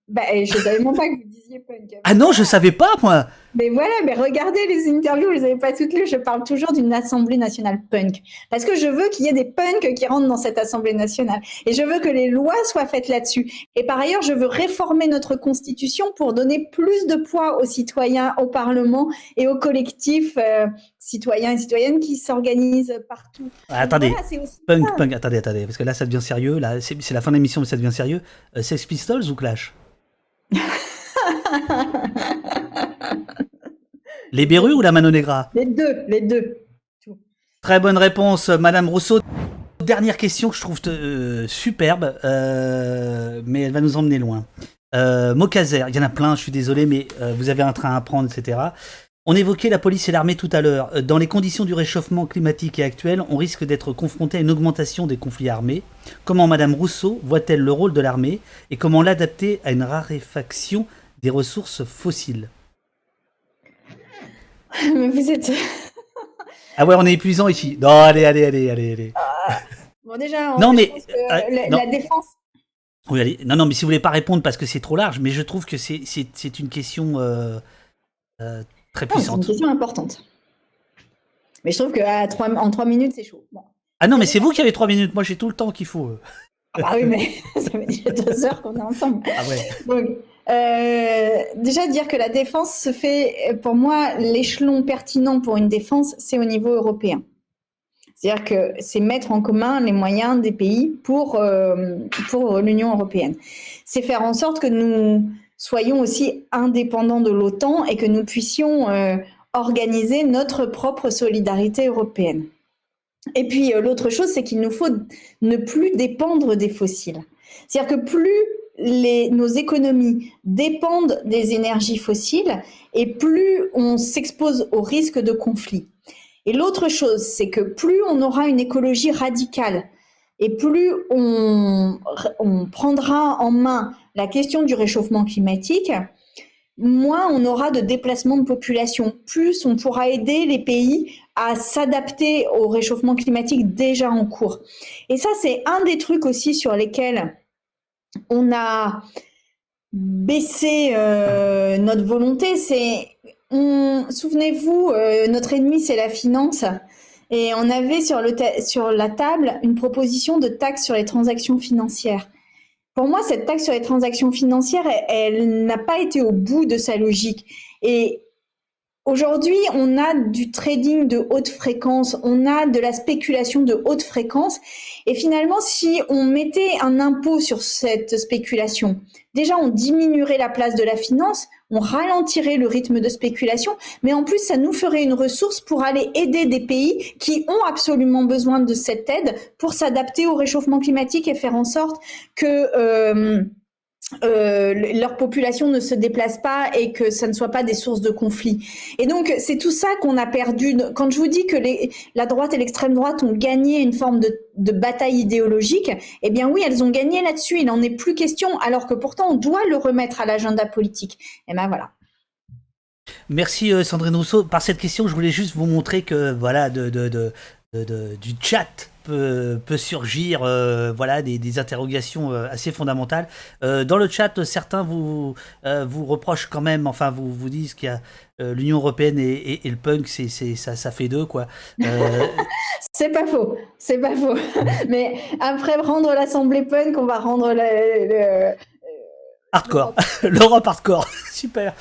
Bah, je savais même pas que vous disiez punk. Ah non, je savais pas, moi. Mais voilà, mais regardez les interviews, vous n'avez pas toutes lues. Je parle toujours d'une Assemblée nationale punk. Parce que je veux qu'il y ait des punks qui rentrent dans cette Assemblée nationale. Et je veux que les lois soient faites là-dessus. Et par ailleurs, je veux réformer notre Constitution pour donner plus de poids aux citoyens, au Parlement et aux collectifs euh, citoyens et citoyennes qui s'organisent partout. Ah, attendez, punk, punk, attendez, attendez, parce que là, ça devient sérieux. Là, c'est la fin de l'émission, mais ça devient sérieux. Euh, Sex Pistols ou Clash? les Berus ou la Mano Negra Les deux, les deux. Très bonne réponse, Madame Rousseau. Dernière question que je trouve euh, superbe, euh, mais elle va nous emmener loin. Euh, Mokazer, il y en a plein, je suis désolé, mais euh, vous avez un train à prendre, etc. On évoquait la police et l'armée tout à l'heure. Dans les conditions du réchauffement climatique actuel, on risque d'être confronté à une augmentation des conflits armés. Comment Madame Rousseau voit-elle le rôle de l'armée et comment l'adapter à une raréfaction des ressources fossiles? Mais vous êtes... ah ouais, on est épuisant ici. Non, allez, allez, allez, allez, allez. Ah. Bon, déjà, non, mais, euh, la, défense... Oui, allez. Non, non, mais si vous voulez pas répondre parce que c'est trop large, mais je trouve que c'est une question euh, Très puissante. c'est une question importante. Mais je trouve qu'en trois, en trois minutes, c'est chaud. Ah non, mais c'est vous qui avez trois minutes. Moi, j'ai tout le temps qu'il faut. Ah oui, mais ça fait déjà deux heures qu'on est ensemble. Ah ouais. Donc, euh, déjà, dire que la défense se fait, pour moi, l'échelon pertinent pour une défense, c'est au niveau européen. C'est-à-dire que c'est mettre en commun les moyens des pays pour, euh, pour l'Union européenne. C'est faire en sorte que nous soyons aussi indépendants de l'OTAN et que nous puissions euh, organiser notre propre solidarité européenne. Et puis l'autre chose, c'est qu'il nous faut ne plus dépendre des fossiles. C'est-à-dire que plus nos économies dépendent des énergies fossiles et plus on s'expose au risque de conflit. Et l'autre chose, c'est que plus on aura une écologie radicale et plus on, prendra en main la question du réchauffement climatique, moins on aura de déplacement de population, plus on pourra aider les pays à s'adapter au réchauffement climatique déjà en cours. Et ça, c'est un des trucs aussi sur lesquels on a baissé euh, notre volonté. Souvenez-vous, euh, notre ennemi, c'est la finance. Et on avait sur, la table une proposition de taxe sur les transactions financières. Pour moi, cette taxe sur les transactions financières, elle, n'a pas été au bout de sa logique. Aujourd'hui, on a du trading de haute fréquence, on a de la spéculation de haute fréquence. Et finalement, si on mettait un impôt sur cette spéculation, déjà on diminuerait la place de la finance, on ralentirait le rythme de spéculation, mais en plus, ça nous ferait une ressource pour aller aider des pays qui ont absolument besoin de cette aide pour s'adapter au réchauffement climatique et faire en sorte que... Euh, euh, leur population ne se déplace pas et que ça ne soit pas des sources de conflit. Et donc c'est tout ça qu'on a perdu. Quand je vous dis que la droite et l'extrême droite ont gagné une forme de, bataille idéologique, eh bien oui, elles ont gagné là-dessus. Il n'en est plus question, alors que pourtant on doit le remettre à l'agenda politique. Et ben voilà. Merci euh, Sandrine Rousseau. Par cette question, je voulais juste vous montrer que voilà de, du chat peut, surgir euh, voilà des, des interrogations euh, assez fondamentales. Euh, dans le chat, certains vous vous reprochent quand même, enfin vous vous disent qu'il y a l'Union européenne et, et, le punk, c'est ça, ça fait deux quoi. c'est pas faux, c'est pas faux. Mais après rendre l'Assemblée punk, on va rendre le, hardcore, l'Europe hardcore, super.